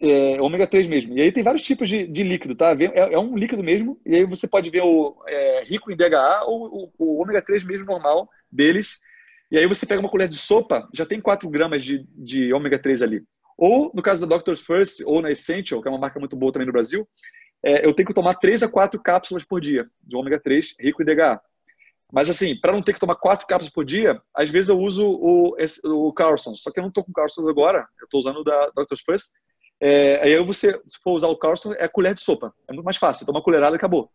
é, ômega 3 mesmo. E aí tem vários tipos de, de líquido, tá? É, é, um líquido mesmo, e aí você pode ver o é, rico em DHA ou o, o, ômega 3 mesmo normal deles. E aí você pega uma colher de sopa, já tem 4 gramas de, de ômega 3 ali. Ou, no caso da Doctor's First, ou na Essential, que é uma marca muito boa também no Brasil, é, eu tenho que tomar 3 a 4 cápsulas por dia de ômega 3 rico em DHA. Mas assim, para não ter que tomar 4 cápsulas por dia, às vezes eu uso o, o Carlson. Só que eu não estou com Carlson agora, eu estou usando o da Doctor's First. É, aí você, se for usar o Carlson, é colher de sopa. É muito mais fácil. Toma uma colherada e acabou.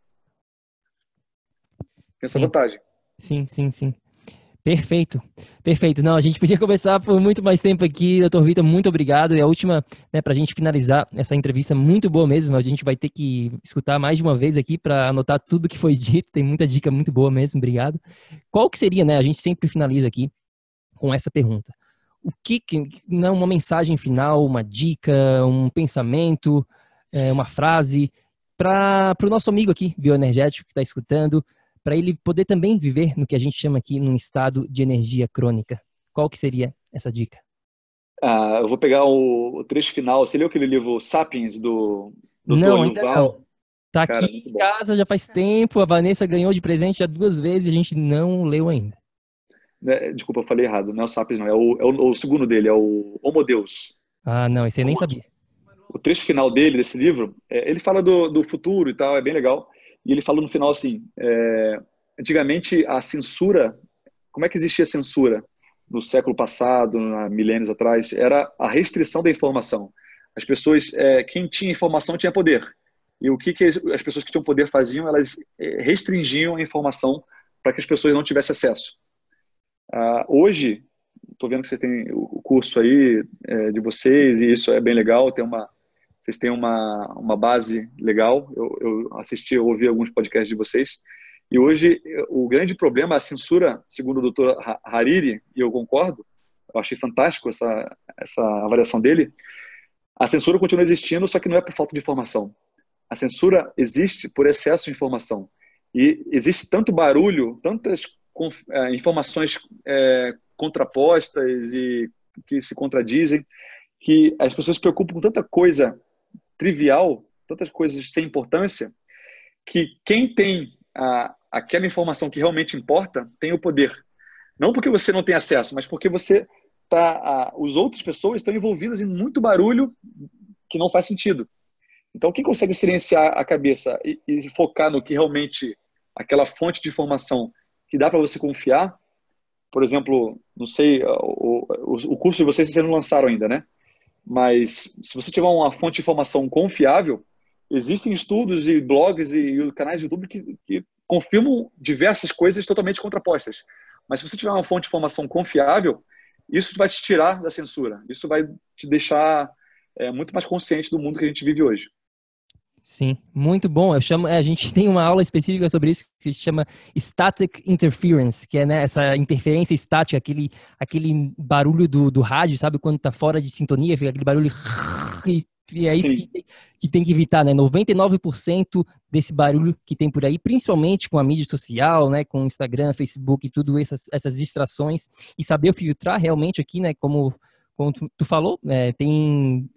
Tem essa sim. vantagem. Sim, sim, sim. Perfeito, perfeito. Não, a gente podia <laughs> conversar por muito mais tempo aqui, doutor Vitor, muito obrigado. E a última, né, para a gente finalizar essa entrevista muito boa mesmo, a gente vai ter que escutar mais de uma vez aqui para anotar tudo que foi <laughs> dito, tem muita dica muito boa mesmo, obrigado. Qual que seria, né, a gente sempre finaliza aqui com essa pergunta o que, que não uma mensagem final, uma dica, um pensamento, é, uma frase para o nosso amigo aqui, bioenergético, que está escutando, para ele poder também viver no que a gente chama aqui num estado de energia crônica. Qual que seria essa dica? Ah, eu vou pegar o, o trecho final. Você leu aquele livro Sapiens do, do Não, ainda não. Tá Cara, aqui em casa já faz tempo. A Vanessa ganhou de presente já duas vezes e a gente não leu ainda. Né, desculpa, eu falei errado. Não é o Sapiens, não. É o, é o, o segundo dele, é o Homo Deus. Ah, não, esse eu nem sabia. O trecho final dele, desse livro, é, ele fala do, do futuro e tal, é bem legal. E ele fala no final assim: é, antigamente a censura, como é que existia a censura no século passado, há milênios atrás? Era a restrição da informação. As pessoas, é, quem tinha informação tinha poder. E o que, que as pessoas que tinham poder faziam? Elas é, restringiam a informação para que as pessoas não tivessem acesso. Uh, hoje, estou vendo que você tem o curso aí é, de vocês e isso é bem legal. Tem uma, vocês têm uma, uma base legal. Eu, eu assisti, eu ouvi alguns podcasts de vocês. E hoje o grande problema, a censura, segundo o doutor Hariri, e eu concordo, eu achei fantástico essa, essa avaliação dele, a censura continua existindo, só que não é por falta de informação. A censura existe por excesso de informação. E existe tanto barulho, tantas com, é, informações é, contrapostas e que se contradizem, que as pessoas se preocupam com tanta coisa trivial, tantas coisas sem importância, que quem tem a, aquela informação que realmente importa tem o poder. Não porque você não tem acesso, mas porque você tá, a, os outras pessoas estão envolvidas em muito barulho que não faz sentido. Então, quem consegue silenciar a cabeça e, e focar no que realmente aquela fonte de informação que dá para você confiar. Por exemplo, não sei, o, o, curso de vocês vocês não lançaram ainda, né? Mas se você tiver uma fonte de informação confiável, existem estudos e blogs e, e canais de YouTube que, que confirmam diversas coisas totalmente contrapostas. Mas se você tiver uma fonte de informação confiável, isso vai te tirar da censura. Isso vai te deixar é, muito mais consciente do mundo que a gente vive hoje. Sim, muito bom. Eu chamo, é, a gente <laughs> tem uma aula específica sobre isso que se chama static interference, que é né, essa interferência estática, aquele, aquele barulho do, do rádio, sabe? Quando tá fora de sintonia, fica aquele barulho <laughs> e E é isso que, que, tem que evitar, né? 99% desse barulho que tem por aí, principalmente com a mídia social, né? Com Instagram, Facebook e tudo essas, essas distrações. E saber filtrar realmente aqui, né? Como, como tu, tu falou, né? tem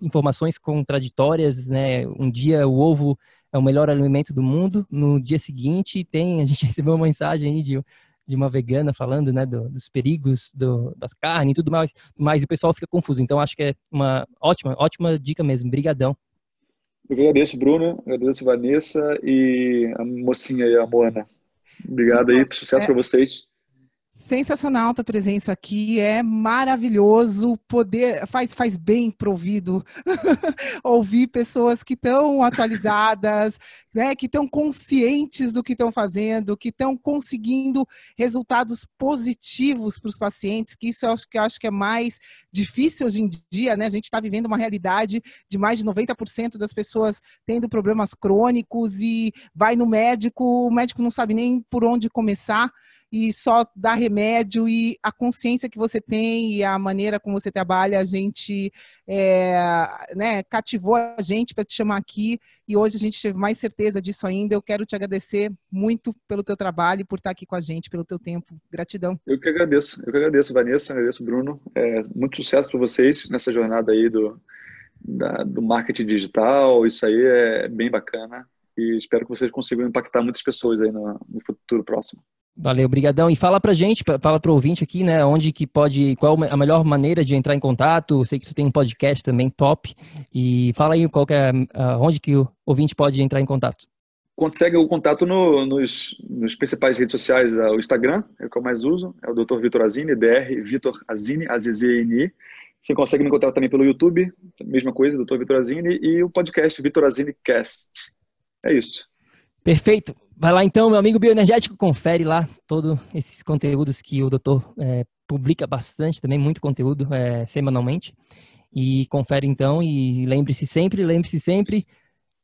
informações contraditórias, né? Um dia o ovo é o melhor alimento do mundo, no dia seguinte tem, a gente <laughs> recebeu uma mensagem aí de de uma vegana falando, né, do, dos perigos do, das carnes e tudo mais, mas o pessoal fica confuso. Então acho que é uma ótima, ótima dica mesmo. Brigadão. Eu agradeço, Bruno, agradeço, Vanessa e a mocinha aí, a Moana. Obrigado aí, sucesso é, para vocês. Sensacional a tua presença aqui, é maravilhoso poder, faz, faz bem pro ouvido <laughs> ouvir pessoas que estão atualizadas, né, que estão conscientes do que estão fazendo, que estão conseguindo resultados positivos para os pacientes, que isso eu acho que, eu acho que é mais difícil hoje em dia, né? A gente está vivendo uma realidade de mais de 90% das pessoas tendo problemas crônicos e vai no médico, o médico não sabe nem por onde começar e só dá remédio e a consciência que você tem e a maneira como você trabalha, a gente é, né, cativou a gente para te chamar aqui e hoje a gente teve mais certeza disso ainda. Eu quero te agradecer muito pelo teu trabalho e por estar aqui com a gente, pelo teu tempo. Gratidão. Eu que agradeço. Eu que agradeço, Vanessa, agradeço, Bruno. É, muito sucesso para vocês nessa jornada aí do, da, do marketing digital. Isso aí é bem bacana e espero que vocês consigam impactar muitas pessoas aí no, no futuro próximo. Valeu, brigadão. E fala pra gente, fala pro ouvinte aqui, né, onde que pode, qual a melhor maneira de entrar em contato? sei que tu tem um podcast também top. E fala aí qual é, onde que o ouvinte pode entrar em contato. Consegue o contato no, nos, nos, principais redes sociais, o Instagram, é o que eu mais uso, é o Dr. Vitor Azini, DR Vitor Azini, A-Z-Z-N-I. Você consegue me encontrar também pelo YouTube, mesma coisa, Dr. Vitor Azini, e o podcast Vitor Azini Cast. É isso. Perfeito. Vai lá então, meu amigo bioenergético, confere lá todos esses conteúdos que o doutor é, publica bastante, também muito conteúdo é, semanalmente. E confere então e lembre-se sempre, lembre-se sempre,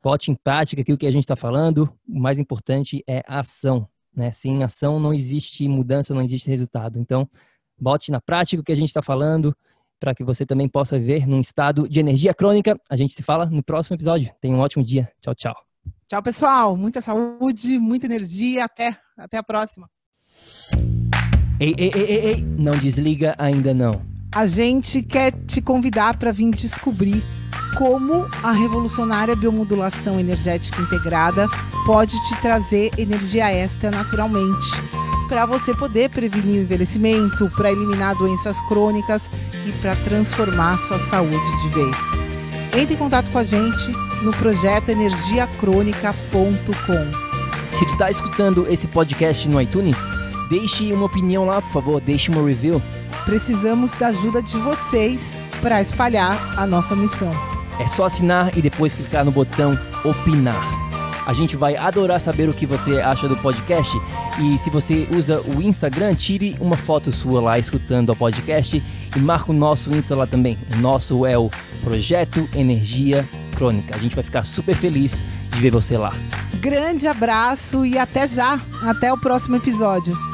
bote em prática aquilo que a gente está falando. O mais importante é a ação. Né? Sem ação não existe mudança, não existe resultado. Então, bote na prática o que a gente está falando para que você também possa viver num estado de energia crônica. A gente se fala no próximo episódio. Tenha um ótimo dia. Tchau, tchau. Tchau, pessoal. Muita saúde, muita energia. Até, até a próxima. Ei, ei, ei, ei, ei, não desliga ainda não. A gente quer te convidar para vir descobrir como a revolucionária biomodulação energética integrada pode te trazer energia extra naturalmente, para você poder prevenir o envelhecimento, para eliminar doenças crônicas e para transformar sua saúde de vez. Entre em contato com a gente no projeto energiacrônica.com. Se tu tá escutando esse podcast no iTunes, deixe uma opinião lá, por favor, deixe uma review. Precisamos da ajuda de vocês para espalhar a nossa missão. É só assinar e depois clicar no botão opinar. A gente vai adorar saber o que você acha do podcast. E se você usa o Instagram, tire uma foto sua lá escutando o podcast e marca o nosso Insta lá também. O nosso é o Projeto Energia Crônica. A gente vai ficar super feliz de ver você lá. Grande abraço e até já. Até o próximo episódio.